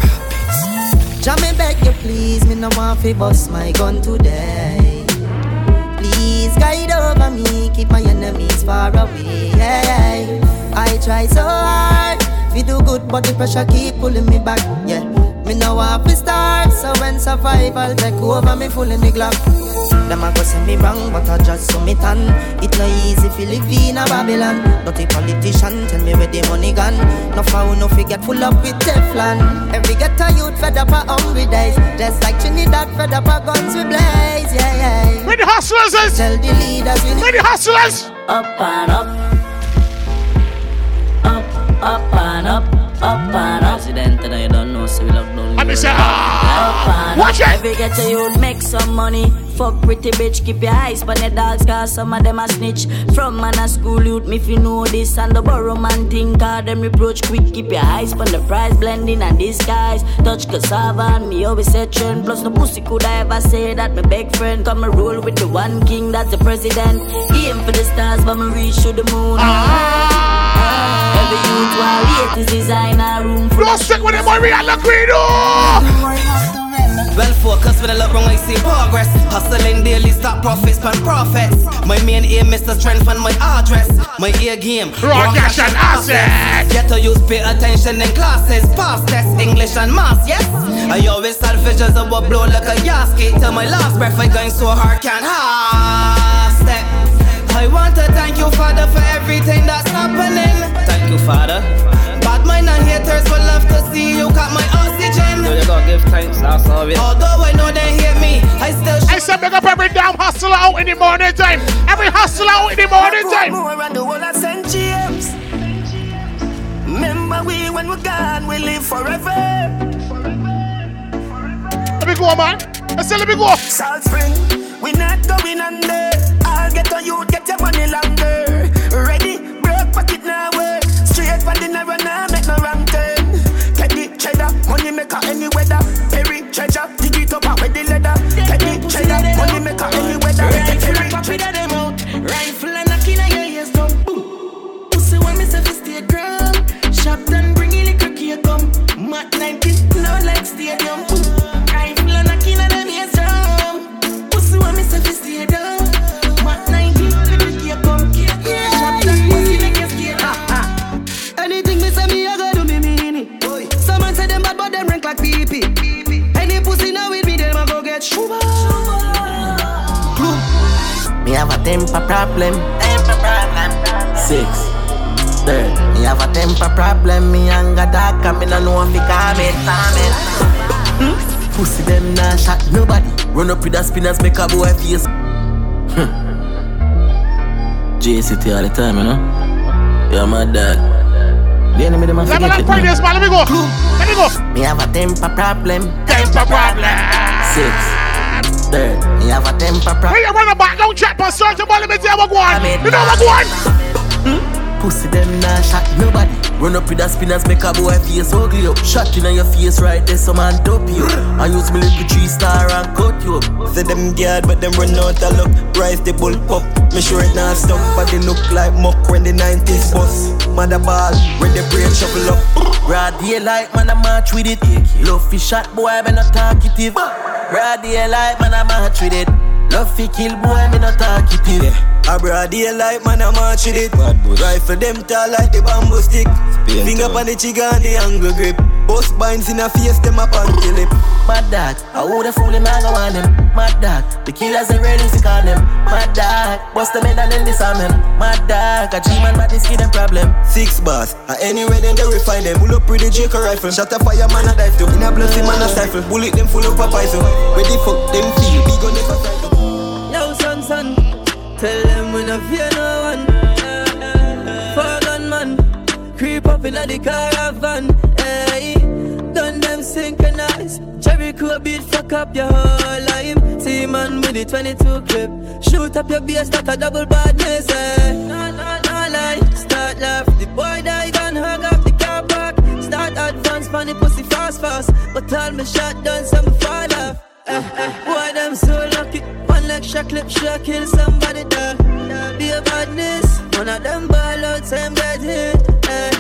Jah me beg you please, me no want fi bust my gun today. Please guide over me, keep my enemies far away. I try so hard, fi do good, but the pressure keep pulling me back. Yeah, me no I fi start, so when survival take over, me full in the Glock. Them a go say me wrong, but I just so me tan. It no easy fi live in a Babylon. Not a politician, tell me where the money gone. No foul, no fi get full up with Teflon. Every ghetto youth fed up a hungry days. Just like Trinidad fed up a guns we blaze. Yeah, yeah. Where the hustlers is? Tell the leaders we Where the hustlers? Up and up. Up, up and up. Up and up. President, and I don't know, so we lock down. And me ah, watch it. Every get to you make some money. Fuck pretty bitch, keep your eyes on the dogs, cause some of them a snitch. From man a school youth, me if you know this, and the borrow man think, cause them reproach quick. Keep your eyes on the price, blending and disguise. Touch cassava, and me always say trend. Plus, no pussy could I ever say that my big friend. Come and roll with the one king, that's the president. Aim for the stars, but me reach to the moon. Ah. Every youth while late is designer room Don't stick with them boy, we are the well focused when I look wrong, I see progress. Hustling daily, stop profits, pan profits. My main aim is to strengthen my address. My ear game, raw cash and assets. Get to use pay attention in classes, past test, English and math, yes. I always have visions of what blow like a gasket. Till my last breath, I'm going so hard, can't half step. I want to thank you, Father, for everything that's happening. Thank you, Father. Bad mind and haters will love to see you cut my oxygen. So you gotta give thanks, that's all it. Although I know they hate me, I still. I said, pick up every damn hustler out in the morning time. Every hustler out in the morning time. More around the world, I send James. Remember we when we're gone, we live forever. Let me go, man. I said, let me go. Salt Spring, if it calm it, calm it. Hmm? Pussy them nah shot nobody. Run up with the spinners, make a boy face. Hmm. JCT all the time, you know. Yeah, my dad. The enemy them a Level forget up it. Fridays, man. Let me go. Let me go. Me have a temper problem. Temper problem. Six. Third, me have a temper problem. When you run about, don't check for certain ball, let me tell you what go on. You know what go on? Pussy them nah shot nobody. Run up with the spinners, make a boy face ugly up. Shot in your face right there, some man dope you. I use me little three star and cut you up. Say them guard, but them run out of luck. Rise the bull up. Me sure it not stuck, but they look like muck when the 90s bus. Mother ball, when the brain shuffle up. Broad daylight, man, I march with it. Love fi shot, boy, me not talkative. Broad daylight, man, I march with it. Love fi kill, boy, me not talkative. A broad daylight, man, I march with it. Rifle them tall like the bamboo stick. Finger on the trigger and the angle grip. Bust binds in a face, them up on the lip. Mad dog, I woulda fool him, I go on them. Mad dog, the killers ain't ready to call them. Mad dog, bust them in and then disarm them. Mad dog, a G-man, but this kid them problem. Six bars, and anywhere then they refine them. Pull up with the Jake rifle. Shot a fire, man, a dive to. In a blood, man, a stifle. Bullet them full of poison. Where the fuck them feel? We gon' never fight them. Yo, son, son, tell them we no fear no one. For gunman, creep up inna the caravan. Hey, done them synchronize. Jericho beat fuck up your whole life. See man with the 22 clip, shoot up your base like a double badness. Hey, no, no, no lie, start laugh. The boy die gun hug up the car park. Start advance, funny pussy fast fast. But all my shot done, some fall off. Eh, eh, Boy, them so lucky. One shot clip, shot kill somebody there. Be a badness. One of them ball out, same get hit. Eh.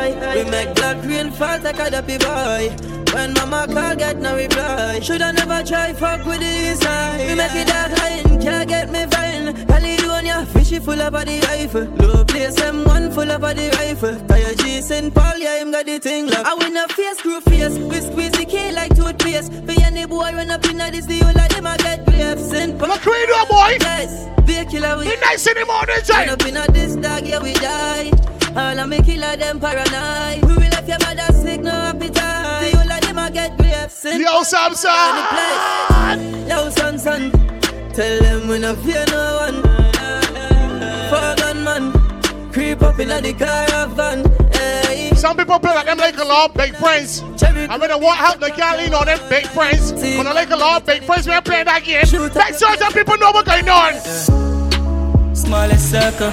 Aye, aye. We make black rain fall like a dappy boy. When mama call, get no reply. Shoulda never try fuck with the inside. We make it dark high, can't get me fine. Caledonia, fishy full of body rifle. Low place, M1 full of body rifle. Tire G St. Paul, yeah, him got the thing locked. I win a face, screw face. We squeeze the key like toothpaste. For any boy run up in this, the whole of them I get grapes. St. Paul. Look, we do, boy. Yes, be a killer. We Be nice in the morning, Run Jay. up in this dog, yeah, we die. All of me killer, them paranoid. We will left your mother sick, no appetite. St. Yo. Samson. Yo, son, son. Tell them we no fear no one. For gunman, creep up inna the caravan. Hey. Some people play like them like a lot of big friends. I mean, what help they can't lean on them big friends. When I like a lot of big friends, we are playing that game. Make sure some people know what's going on. Smallest circle.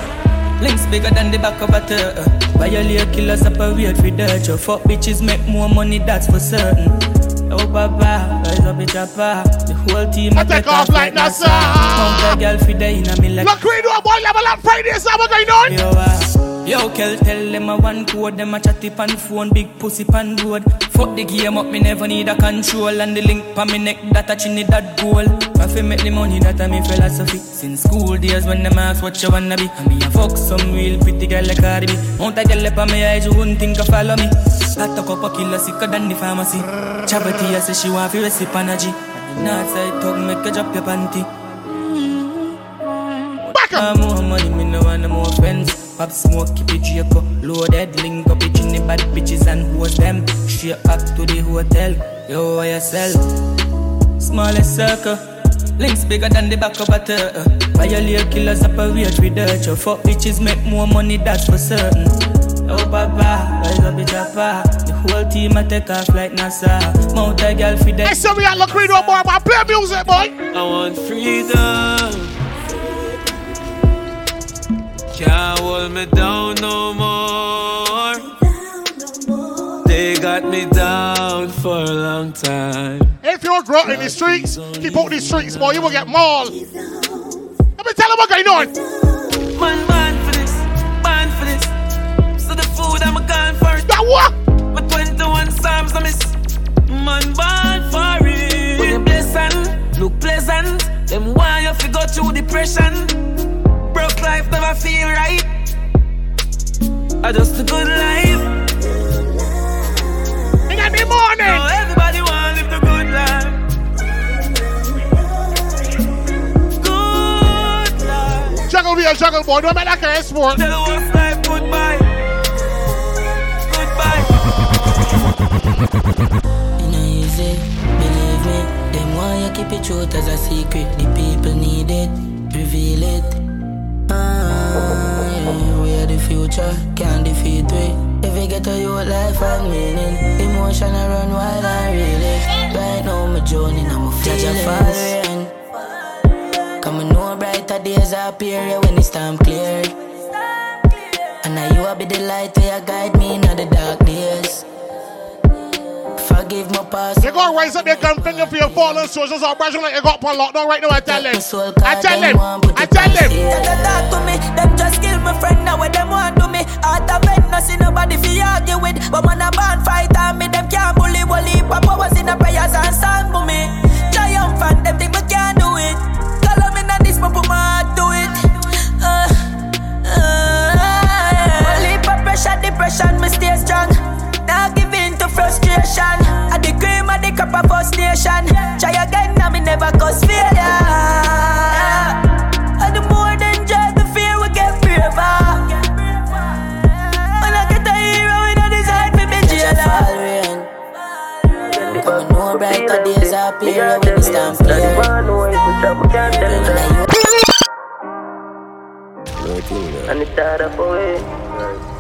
Links bigger than the back of a turtle. Violate killers separate for dirt. Your fuck bitches make more money, that's for certain. Oh, papa, rise up, papa. The whole team I take off like NASA. Count a girl day in a me like. Look, we do a boy level up Friday, so what's going on? Ah. Kel, tell them a one code, them a chatty pan phone, big pussy pan road. Fuck the game up, me never need a control, and the link pa me neck that a chinny that goal. I fi make the money that a me philosophy. Since school days when them ask what you wanna be, and me a fuck some real pretty girl like Cardi B. Mount a girl up on me eyes, you wouldn't think of follow me. Got a couple killer sicker than the pharmacy. Charity, I say she want fi recipe energy. North side talk, make you drop your panty. Back up. more money, me no want no more friends. Pop smoke, keep it Draco. Loaded, link up it in the bad bitches and host them. Straight up to the hotel. Yo, why you sell? Smallest circle. Links bigger than the back of a turtle. Violate killers separate with dirt. Your fuck bitches make more money, that's for certain. Yo, papa, rise up, bitch, papa. The whole team I take off like NASA. Mount a girl for Hey, so we are look, we do a boy, but play music, boy. I want freedom. Can't hold me down no more. They got me down for a long time. If you grow up in the streets, keep out the streets, boy, you will get mauled. Let me tell them what's going on. Man, man for this, man for this. So the food I'm gone for it. That what? My 21 Psalms I miss. Man, born for it. When you blessing, look pleasant. Them why you fi go through depression. Broke life never feel right. I just a good life. In the morning. Now everybody want live the good life. Good life. Juggle be a juggle boy, don't make that kind of sport. Tell the worst life goodbye. Goodbye. It ain't easy, believe me. Them want you keep it truth as a secret. The people need it, reveal it. Ah, yeah, we are the future, can't defeat we. If you get a youth life and meaning, emotion I run wild and really. Right now, my journey, I'm a following. Come and know brighter days appear when it's time clear. And now you will be the light where you guide me in the dark days. Forgive my past. You gotta raise up your gun finger for your fallen soldiers or brushing like you got on lockdown right now. I tell them. I tell them. I tell them. They talk to me, them just kill my friend now what them want to me. Out of bed, no see nobody fi argue with. But man a band fighter, me them can't bully, bully. Papa was in the prayers and song for me. Triumphant, them think me can't do it. Call them in this, but put my heart to it. Uh, uh, yeah. Only for pressure, depression, me stay strong. Now give in to frustration. I the cream of the cup of first nation. Try again, now me never cause failure. And the more than just the fear, we get braver. When I get a hero, we don't decide to be jailer. Come and know brighter days appear when it's time clear. And it's out of away. We know we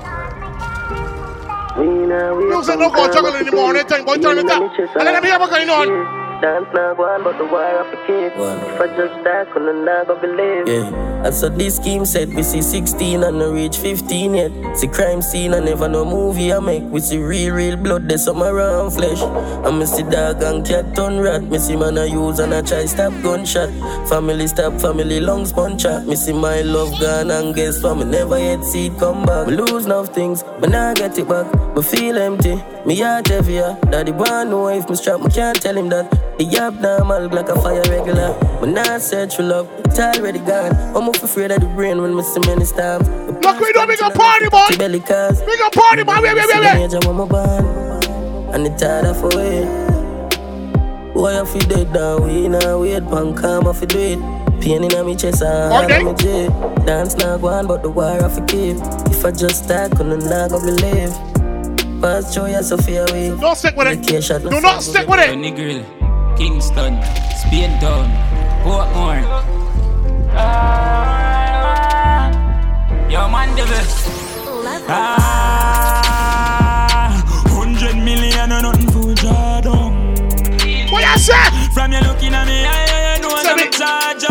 Music no go juggle anymore. Anything, boy, turn it up. And let me hear what's going on. Dance now go on, but the wire off the kid. If I just die, couldn't not go believe. Yeah, I saw this scheme set. We see 16 and no reach 15 yet. See crime scene and never no movie I make. We see real, real blood, there's some around flesh. And me see dog and cat turn rat. Me see man I use and I try stop gunshot. Family stop, family lungs punch out. Me see my love gone and guess for me never yet see it come back. Me lose enough things, but now I get it back. But feel empty, me heart heavier. Daddy want know if me strap, me can't tell him that. The abnormal like a fire regular. But now search for love, it's already gone. I'm off afraid of the brain when me see many storms. Look, we do big a party, boy. Belly cause Big a party, boy. Wait, wait, wait, wait. Major mama born, and it's hard for it. Boy, if you dead now, we now wait, pan calm if you do it. Pain in my chest and hand Okay. on my jet. Dance now go on, but the wire off a keep. If I just start, couldn't not go believe. Pass through your Sophia way. Don't stick with it. Do not stick with it. Kingston, Spain Town, Portmore. Ah, Yo, man, the best. Ah, hundred million and nothing for down. What you say? From you looking at me, I, I know I'm a charge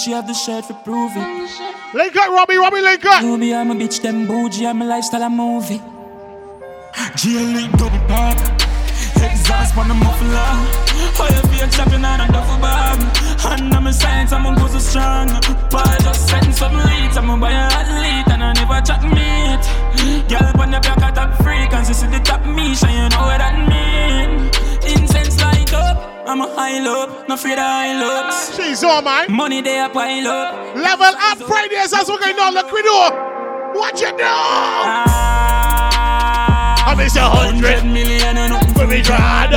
shoes, I have the shirt for prove it. Link up, Robbie, Robbie, link up. You be, I'm a bitch, them bougie, I'm a lifestyle, a movie. GLE double park, exhaust on the muffler. Fire fear champion and a duffel bag. And I'm a science, I'm a go so strong. Paul just setting some leads, I'm a buy a athlete and I never chat meat. Girl, on the back of top freak and she see the top me, so you know what that mean. Incense light up. I'm a high up, no afraid of high looks. She's on, man. Money they a pile up. Level up Fridays, that's what going on. Look, we do. What you do? Ah. I miss a hundred million and nothing for me try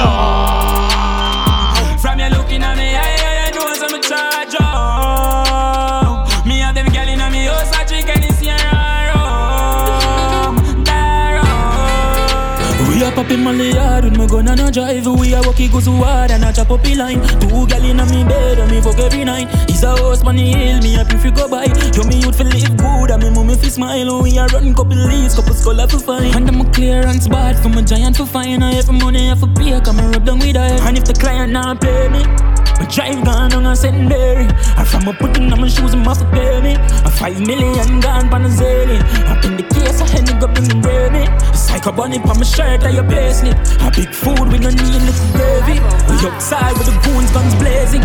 Pop in my yard with my gun and a drive. We a walkie goes hard and a chop up the line. Two gyal inna me bed and me fuck every night. It's a on the hill, me happy if you go by. Yo me youth fi live good and me mommy fi smile. We a run couple leaves, couple scholar fi find. And I'm a clearance bad from a giant fi find. I every money I fi pay, come and rub down with her. And if the client not pay me. My drive gone on a secondary. I from a putting on my shoes and must pay me. A five million gone pan a zillion. Up in the case, I hand go bring the ready. A psycho bunny on my shirt, I your slip. A big food with no need little gravy. We outside with the goons, guns blazing.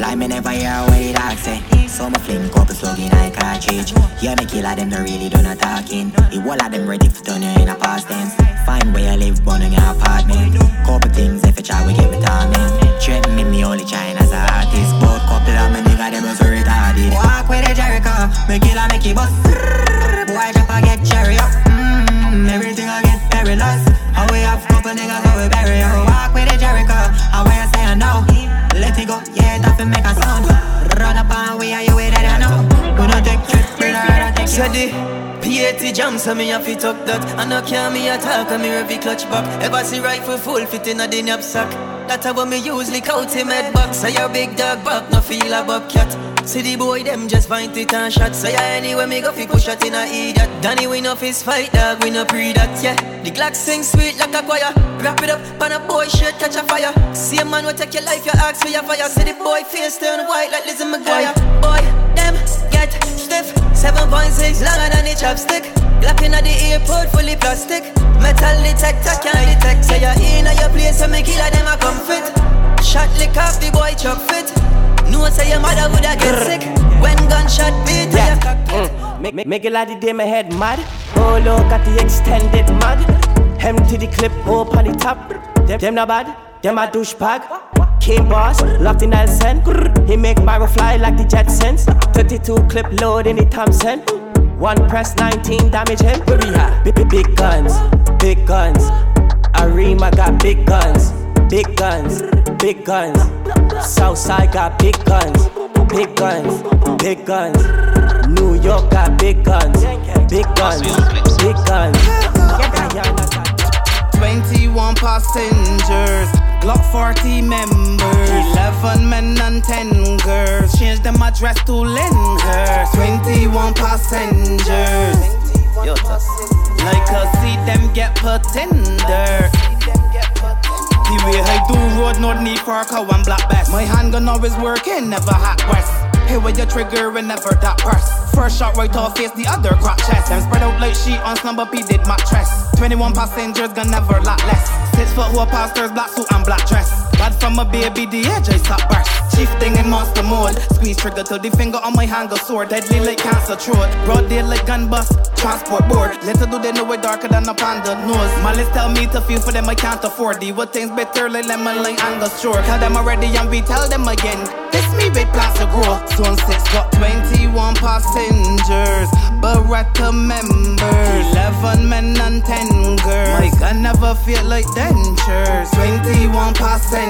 Like me never hear what the dog say eh? So my fling couple slug in a cartridge Yeah, me kill of them, no really do not talking The whole of them ready for turn you in a past tense. Find where you live, burn in your apartment. Couple things if you try, we get me torment Threaten me, me only trying as a artist. But couple of me nigga, them so retarded. Walk with the Jericho, me kill and make it bust Boy, drop I get cherry up. Mm, Everything I get perilous How we have couple a nigga so we bury you. Walk with the Jericho, I wear say I know. Let it go, yeah, that make a sound. Up on we are you with it, I know. Don't take trips, take Steady. P80 jam, so me have to talk that. I can't me attack, and me heavy clutch back. Ever see rifle full fit in a the knapsack That's how me use lick out him head back. Say your big dog back, no feel a bobcat See the boy them just find it and shot. Say yeah, anyway me go fi push shot in a idiot. Danny win off his fight dog, we no pre that yeah. The Glock sing sweet like a choir. Wrap it up, pan a boy shit catch a fire. See a man will take your life, you axe for your fire. See the boy face turn white like Lizzie McGuire. Boy, them get stiff 7.6 longer than the chopstick. Glock inna the airport fully plastic. Metal detector can't detect Say you're in your place so me killer them a come fit Shot lick off the boy chop fit. No say your mother woulda get sick. When gunshot beat yeah. your cockpit mm. Make, make, make a lot of day my head mad. Oh look at the extended mag Empty the clip up on the top. Them, them not bad, them a douchebag. King boss, locked in Nelson. He make Myro fly like the Jetsons. 32 clip load in the Thompson. One press, 19 damage him. Where we big, big, big guns, big guns. Arima got big guns, big guns, big guns. Southside got big guns, big guns, big guns. New York got big guns, big guns, big guns. 21 passengers. Glock 40 members, 11 men and 10 girls. Change them address to Lyndhurst. 21 passengers. Like I see them get put in. The way I do road, no need for a cow and black bass. My handgun always working, never hot west. Hey, where your trigger and never that press. First shot right off face, the other crack chest. Them spread out like sheet on slumber P did mattress. 21 passengers, gonna never lot less. Six foot who pastors, black suit and black dress. Bad from a baby, the edge I stop. Chief thing in monster mode. Squeeze trigger till the finger on my hand go sore. Deadly like cancer throat. Broad day like gun bust. Transport board. Little do they know it darker than a panda nose. Malice tell me to feel for them I can't afford. The what things better like lemon like Angus sure. Tell them already and we tell them again. This me with plans to grow. Zone 6 got 21 passengers. Beretta members. 11 men and 10 girls. My gun never feel like dentures. 21 passengers.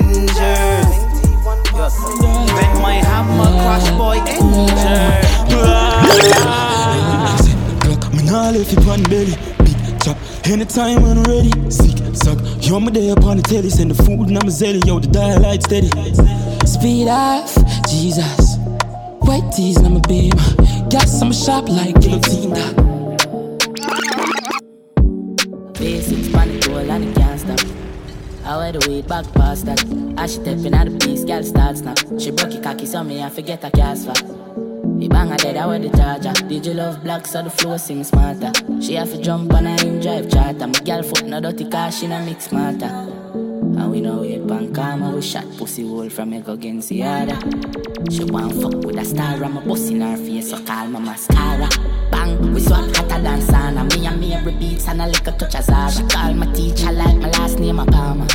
When my hammer crash boy injured. Glock, me nah left it on belly. Big chop, anytime when I'm ready. Sick, suck, yo, me there upon the telly. Send the food and I'm a zelly, yo, the dial light steady. Speed off, Jesus. White tees, I'm a beam. Gas, I'm a shop like guillotine. Basics, panic, goal, and it can't stop. I wear the weight back past that. As she stepping out the piece, girl starts now. She broke it cocky, so me I forget a cast for. He bang her dead, I wear the charger. Did you love black, so the floor sing smarter. She have to jump on a him drive charter. My girl foot no dirty car, she no mix smarter. And we know it pan karma, we shot pussy hole from a against the other. She want fuck with a star, I'm a bust in her face, so call my mascara. We swap hotter than sauna. Me and me every beats and a little touch of Zara. She call my teacher like my last name, a Palmer.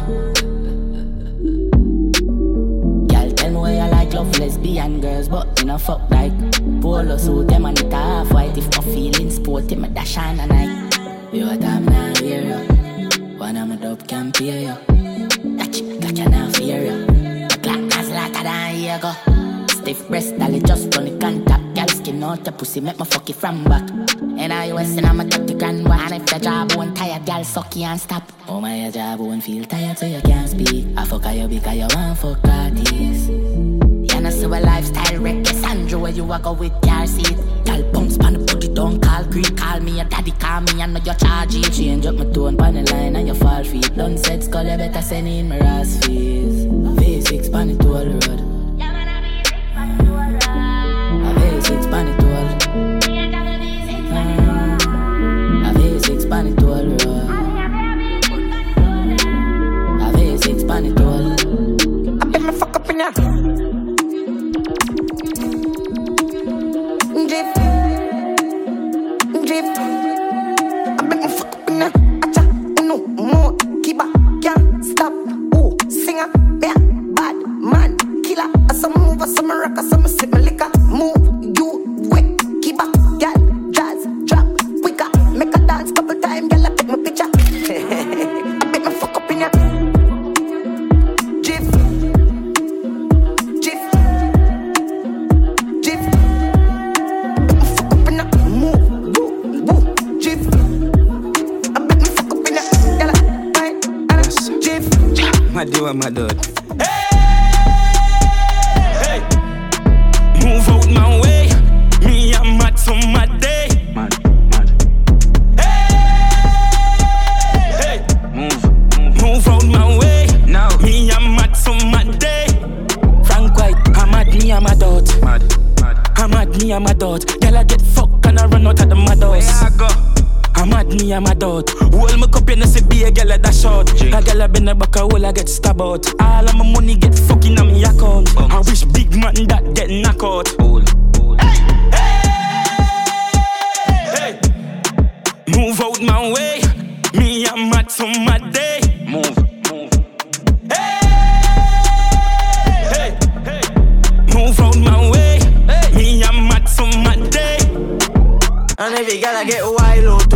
Girl, tell me where you like love lesbian girls, but you know fuck like polo suit them and it half white. If my feelings sporty, me dash on a night. You what I'm not hear you. One of my dope can pay you. That chick that you not fear you. The clock has I don't hear go. Stiff breast, dolly just run the contact. Skin out your pussy, make me fuck it from back. And I was and I'm a 30 grand one. If the job won't tired, girl suck you and stop. Oh my, your job won't feel tired so you can't speak. I fuck you because you want fuck artists. You know see a lifestyle wreck, yes, Andrew, where you go with car seat. Girl bounce pan the booty, don't call Greek, call me your daddy, call me, I know you're charging. Change up my tone, pan the line, and you fall feet. Done said skull, you better send in my ass fees. V6 pan it the road. Pan it all. I bet me fuck up in ya. Drip. Drip. I bet me fuck up in ya. Acha, uno, keep up, can't stop. Ooh, singer, bear, bad man, killer. I some move, I some rock, I some sip my dog. Hey, move out my way. Me, I'm mad so mad day. Mad, mad. Hey, hey, move, move out my way. Now, me, I'm mad so mad day. Frank White, I'm mad, me, I'm a dot. Mad, mad. I'm mad, me, I'm a dot. Girl, I get fucked and I run out of the mad house. Where I go? I'm mad, me, I'm a dot. Hold my cup, you know, see, be a girl at that short. A girl, I been a back, a hole, I get stabbed out. All of my money get fucking on me account. I wish big man that get knocked out. Hey, move out my way. Me, I'm mad, so mad day. Move, move. Hey, hey, move out my way. Me, I'm mad, so mad day. And every girl I get wild out tonight.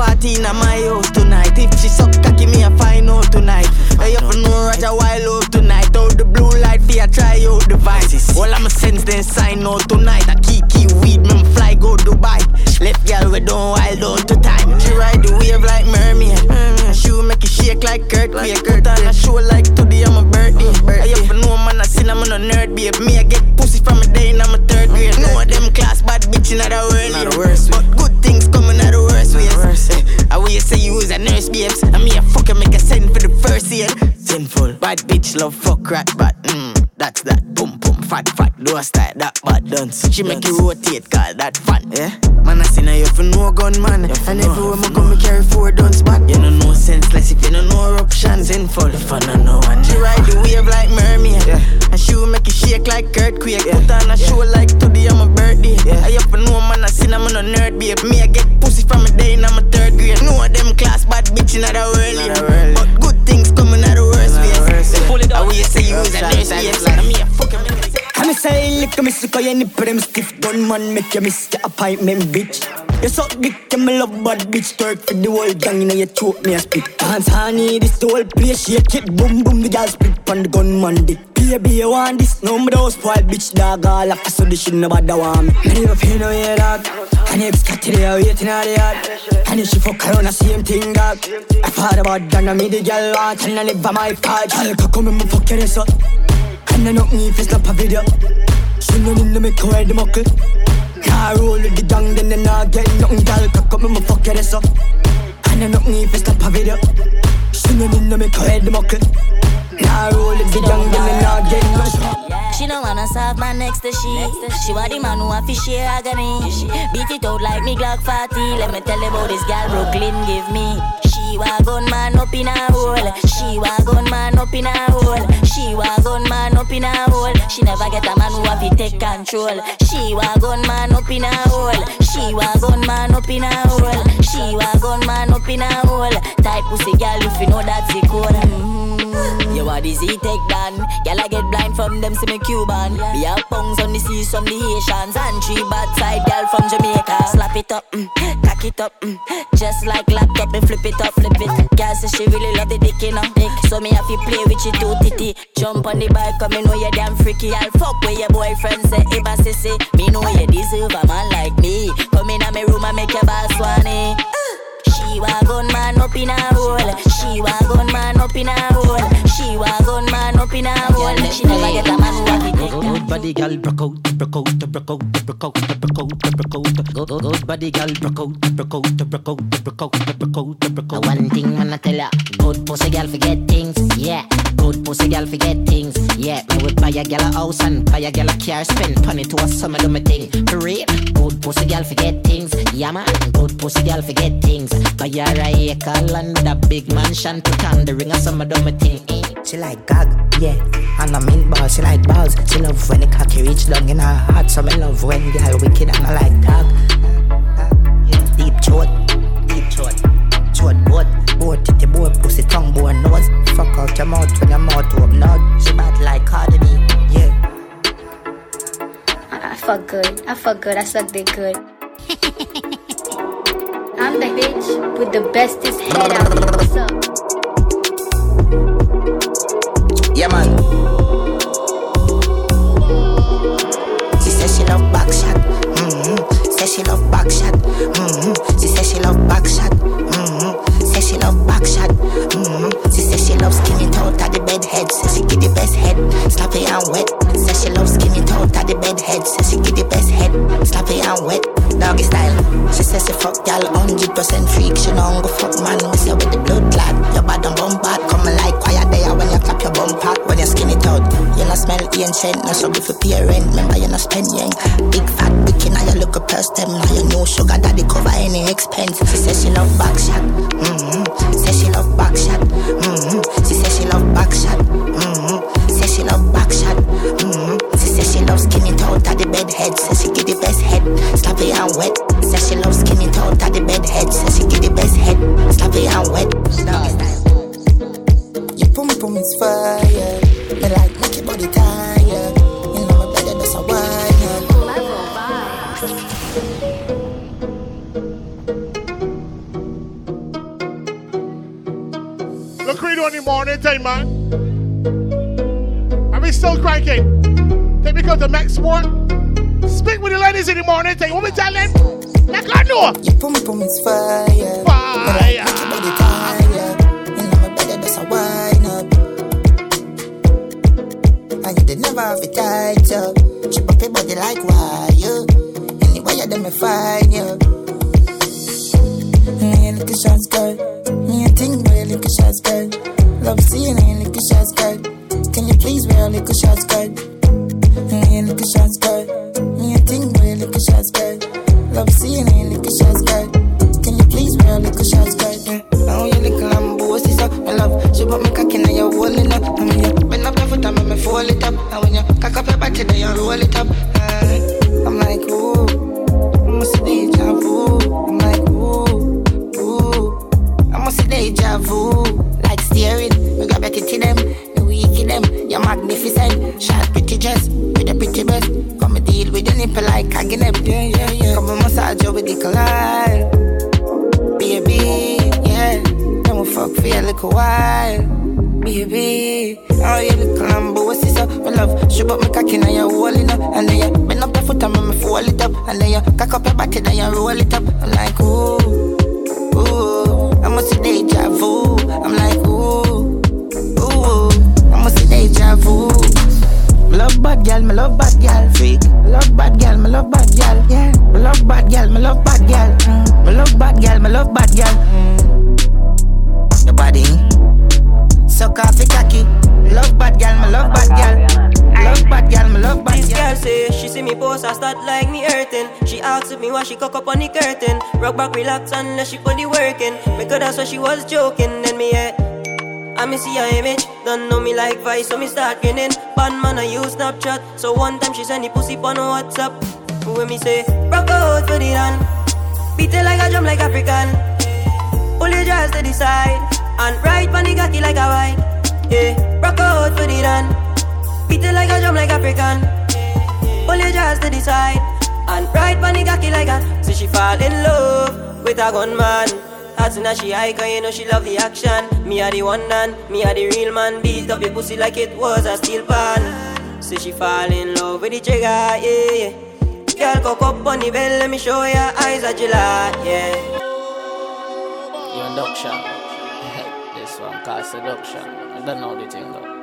Party in my house tonight. If she suck cocky, me I find out tonight. I have know Roger wild out tonight. Out the blue light, for try out the vices. All I'm a sense then sign out tonight. I keep keep weed, me fly go Dubai. Left girl we don't wild out to time. She ride the wave like mermaid. She will make it shake like Kurt. Like Kurt on a show like today I'm a birthday. I have know man I seen I'm a nerd babe. Me I get pussy from a day in I'm a third grade. No them class bad bitch in the world. Not the worst But good things coming out the ways. I will say you was a nurse babes. And me a fucking make a send for the first year. Sinful. Bad bitch love fuck rat but mm, that's that. Boom boom fat fat. Do a style that bad dance. She make you rotate call that fun. Yeah. Man I seen her you for no gun man. And everywhere me come me carry four guns back. You know no senseless if you know no eruption. Sinful. If I don't know one. She ride the wave like mermaid. Yeah. And she will make you shake like earthquake. Yeah. Put on a show like today I'm a birthday. Yeah. I have to know man I seen I'm a nerd babe. Me I get pussy from a day in I'm a third grade. No of them class bad bitch in the world. yeah. But good things coming out the worst ways. I will you say you was a nurse babes. And me a fucking I'm say lick me sick of any prim stiff gun man make you miss your appointment bitch. You suck dick and me love bad bitch twerk for the whole gang inna your throat me a spit. Dance honey this the whole place shake it boom boom the gal split on the gunman dick. Baby you want this no me those spoiled bitch dog all like so this shit nobody want me. Me never feel no way dog. And if Scott today waiting at the yard And if she fuck around the same thing dog I thought about done me the girl want And I live by my card Girl come and me fuck your ass up and I knock me if it's not a video. She no need to make her the muckle. Car roll with the gang, then they not get nothing. Girl, cock up me, fuck your ass up. And I me if it's not a video. No need to make her the muckle. Car roll with the gang, then they not get nothing. She don't wanna serve man next to she. She want the man who have to share agony. Beat it out like me Glock 40. Let me tell you about this girl Brooklyn give me. She wa gun man up in a hole. She wa gun man up in a hole. She wa gun man up in a hole. She never get a man who have to take control. She wa gun man up in a hole. She wa gun man up in a hole. She wa gun man up in a hole. Type pussy girl if you know that's the code. Mm. You are the Z take down. Girl I get blind from them see me Cuban. We have pungs on the seas from the Haitians and three bad side girl from Jamaica. Slap it up, mm, cock it up, mm, just like laptop and flip it up, flip it. Girl say she really love the dick, you know. Dick. So me have to play with you too titty. Jump on the bike, come me know you damn freaky. I'll fuck with your boyfriend say Iba sissy. Me know you deserve a man like me. Come in my room and make your boss swanny. She wa gun man up in a hole. She wa gun man up in a hole. She wa gun man up in a hole. She never get a man who have it. Good body gal broke out, broke out, broke out, broke out, broke out, broke out. Good, good, good body gal broke out, broke out, broke out, broke out, broke out, broke out. One thing man I tell ya, good pussy gal forget things, yeah. Good pussy gal forget things, yeah. Me would buy a gal a house and buy a gal a car, spend money to a summer do me thing. For real, good pussy gal forget things, yeah man. Good pussy gal forget things. Buy her a acre land with a big mansion, put on the ring of summer do me thing. She like gag, yeah. And a mint ball, she like balls. She love when the cocky reach long in her heart. So me love when girl wicked and I like dog. Fuck good. I suck dick good. I'm the bitch with the bestest head out. What's up? Yeah, man. She says she love back shot. Mm-hmm. Says she love back shot. Mm-hmm. She says she love back shot. Mm-hmm. Says she love back shot. Mm-hmm. She says she loves skinny toe, at the bed head. Says she get the best head, sloppy and wet. Says she loves skinny toe, at the bed head. Says she get the best head, sloppy and wet fuck gal, hundred percent freak. She don't go fuck man. Me say with the blood clad. Your bad and bum bad, coming like quiet there when you clap your bum pack. When you skin it out, you not smell ancient. No struggle for pay rent. Remember you not spend yank. Big fat bikini, now you look a purse them. Now you know sugar daddy cover any expense. She say she love back shot. Mm-hmm. Say she love back shot. Mm-hmm. She say she love back shot. Mm-hmm. Say she love back shot. Mm-hmm. She say she love skinny out of the bed head. Say she get the best head. Sloppy and wet. Say she love skinny of the bed head. Say she get the best head. Sloppy and wet. Your pum pum is fire. Me like make your body tired. You know me better just a wine. Look, we do in the morning time, man. Are we still cranking? Take me go to Sport. Speak with the ladies in the morning time. What we tell them? Like I know. Your pum pum is fire. Fire. Me make your body tired. You know me better just a wine up. And you did never have it tight up. Chip up your body like wire. Anyway, you them me find you. Me a little shots girl. Me a thing wear little shots girl. Love seeing that's why she was joking. Then me yeah. I me see her image, don't know me like Vice, so me start grinning. Bad man, I use Snapchat, so one time she send the pussy on WhatsApp. When me say, rock out for the run, beat it like a drum like African. Pull your dress to the side, and ride on the like a bike. Yeah, rock out for the run, beat it like a drum like African. Pull your dress to the side, and ride on the like a. So she fall in love with a gunman. As soon as she high, cause you know she love the action. Me are the one man, me are the real man. Beat up your pussy like it was a steel pan. So she fall in love with the trigger, yeah, yeah. Girl, cock up on the bell, let me show your eyes a July, yeah. You induction. this one called seduction. I don't know the thing though.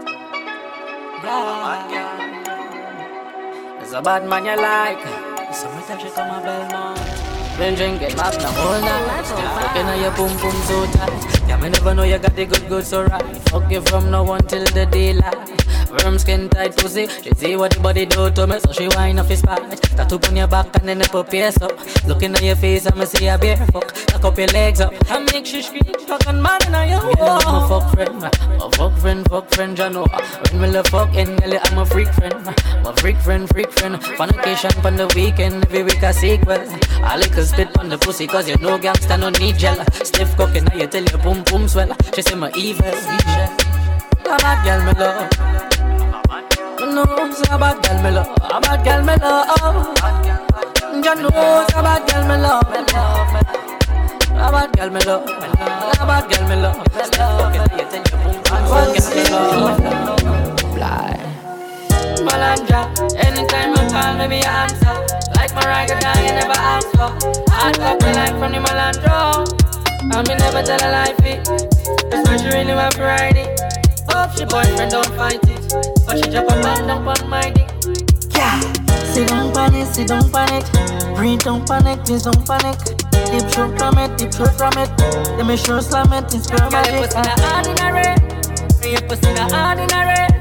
It's a bad man you like. Sometimes you come a bell man. Been drinking magnum all night. Looking at your boom boom so tight. Yeah, me never know you got the good good so right. Fuck you from now until the daylight. Firm skin tight pussy. She see what the body do to me, so she whine off his spine. Tattoo on your back and then the pierce up. Looking at your face, I'ma see a bare fuck. Tuck up your legs up. I make she scream. Fucking man in your wall. I'm a fuck friend. A fuck friend, fuck friend, you know. When me love fucking, girl, I'm a freak friend. A freak friend, freak friend. On occasion, on the weekend, every week a sequel. I like a spit on the pussy, cause you know gangsta no need gel. Stiff cooking, now you tell your boom boom swell. She say my evil. A bad girl, me love. Me know it's a bad girl, me love. A bad girl, me love. You know it's a bad girl, me love. A bad girl, me love. A bad girl, me love. Stiff cooking, now you tell your boom boom swell. Fly. Malandra, anytime you call me, me answer. Like guy, you never ask for. Hard copy line from the Malandro. And me never tell a lie, fit. That's why she really want to ride it. Hope she boyfriend don't fight it. But she drop a man down on my dick. Yeah, Sit down on it, sit down on it. Breathe, don't panic, please don't panic. Deep throat from it, deep throat from it. Let me show slam it, it's girl magic. Girl, your pussy ordinary. Your pussy not ordinary.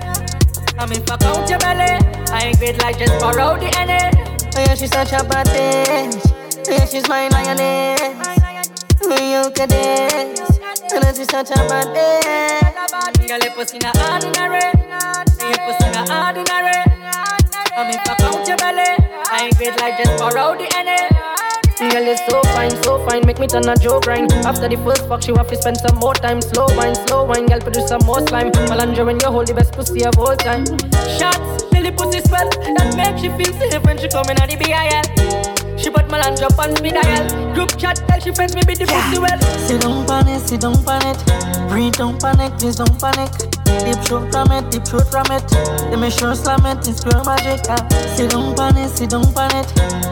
I mean, fuck out your belly. I ain't great like just borrow the NA. Oh yeah, she's such a bad bitch. Oh yeah, she's mine lioness. Oh, you can dance. And oh, she's such a bad bitch. Girl, your pussy not ordinary. Your pussy not ordinary. I mean, fuck out your belly. I ain't great like just borrow the NA. Girl, is so fine, so fine, make me turn a joke grind. After the first fuck, she want to spend some more time. Slow wine, slow wine, girl, produce some more slime. Melandra when you hold the best pussy of all time. Shots, Lily pussy spell, that makes she feel safe when she coming out the BIL. She put Melandra on speed dial. Group chat, tell she friends me be the pussy well. Sit down on it, sit down on it. Breathe, don't panic, please don't panic. Deep throat from it, deep throat from it. Let me sure slam it, it's girl magic. Ah. Sit down on it, sit down on it.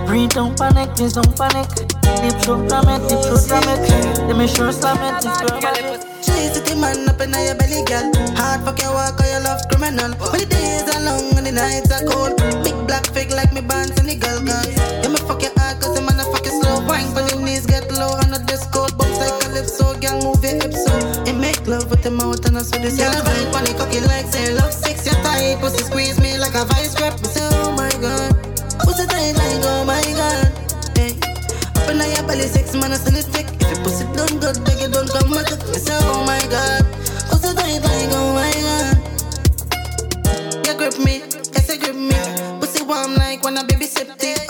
Breathe, don't panic, please don't panic. Deep throat from it, deep throat from it. Let me sure slam it, it's girl magic. Chase the man up in your belly, girl. Hard fuck your walk or your love criminal. When the days are long and the nights are cold. Big black fig like me bands and the girl guys. Wine when your knees get low on the disco. Bounce like calypso, girl move your hips so. And make love with the mouth and I saw this. Girl vibe on the cocky like say love six. Your tight pussy squeeze me like a vice grip. Me say oh my god. Pussy tight like oh my god. Hey. Up in your belly six man send it thick. If your pussy done good, beg you don't come back. Me say oh my god. Pussy tight like oh my god. You grip me, yes you grip me. Pussy warm like when a baby in your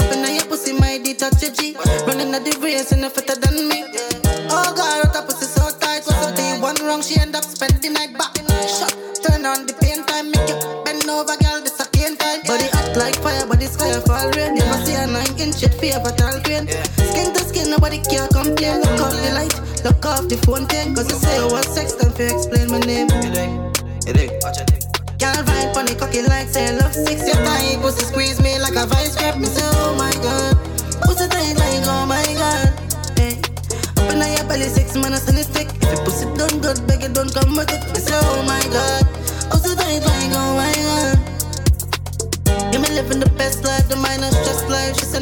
my detach your G. Running at the race and you fitter than me. Oh god, what a pussy so tight. What's up the one wrong? She end up spending the night back. Shut, turn on the pain time, make you bend over, girl. This a pain time. Body hot like fire, body sky fall rain. You must see a nine inch shit your fatal pain. Skin to skin, nobody can complain. Look off the light, look off the phone thing. Cause you say you was sex, time for explain my name. Girl vibe on the cocky like say love six. Your tight pussy squeeze me like a vice grip. Me say oh my god, pussy tight like oh my god. Hey. Up in your belly six man a it thick. If your pussy done good, beg you don't come with it. Me say oh my god, pussy tight like oh my god. Yeah, me living the best life, the minus just life.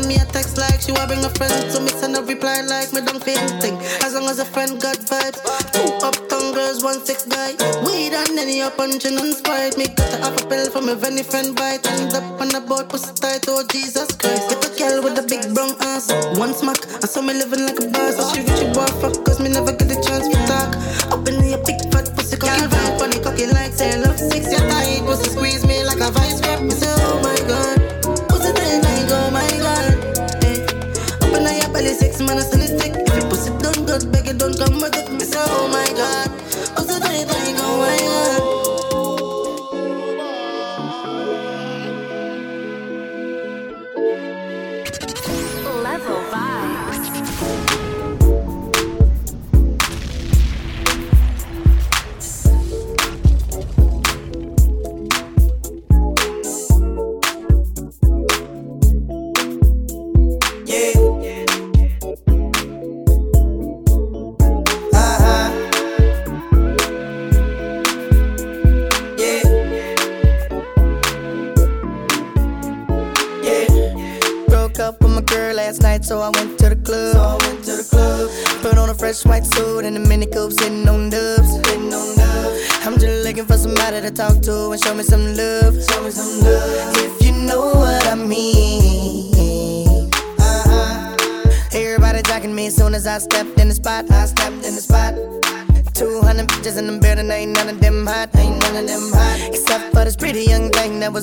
Send me a text like she want bring a friend, so me send a reply like me don't feel anything. As long as a friend got vibes, two uptown girls, one six guy. Weed and any up punching and sprite. Me got a half a pill from a any friend bite. End up on the boat, pussy tight, oh Jesus Christ. Get a girl with a big brown ass, one smack. I saw me living like a boss. So she rich, you fuck, cause me never get a chance to talk. Up in your big fat pussy, cocky vibe, funny cocky like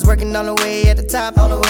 was working all the way at the top, all the way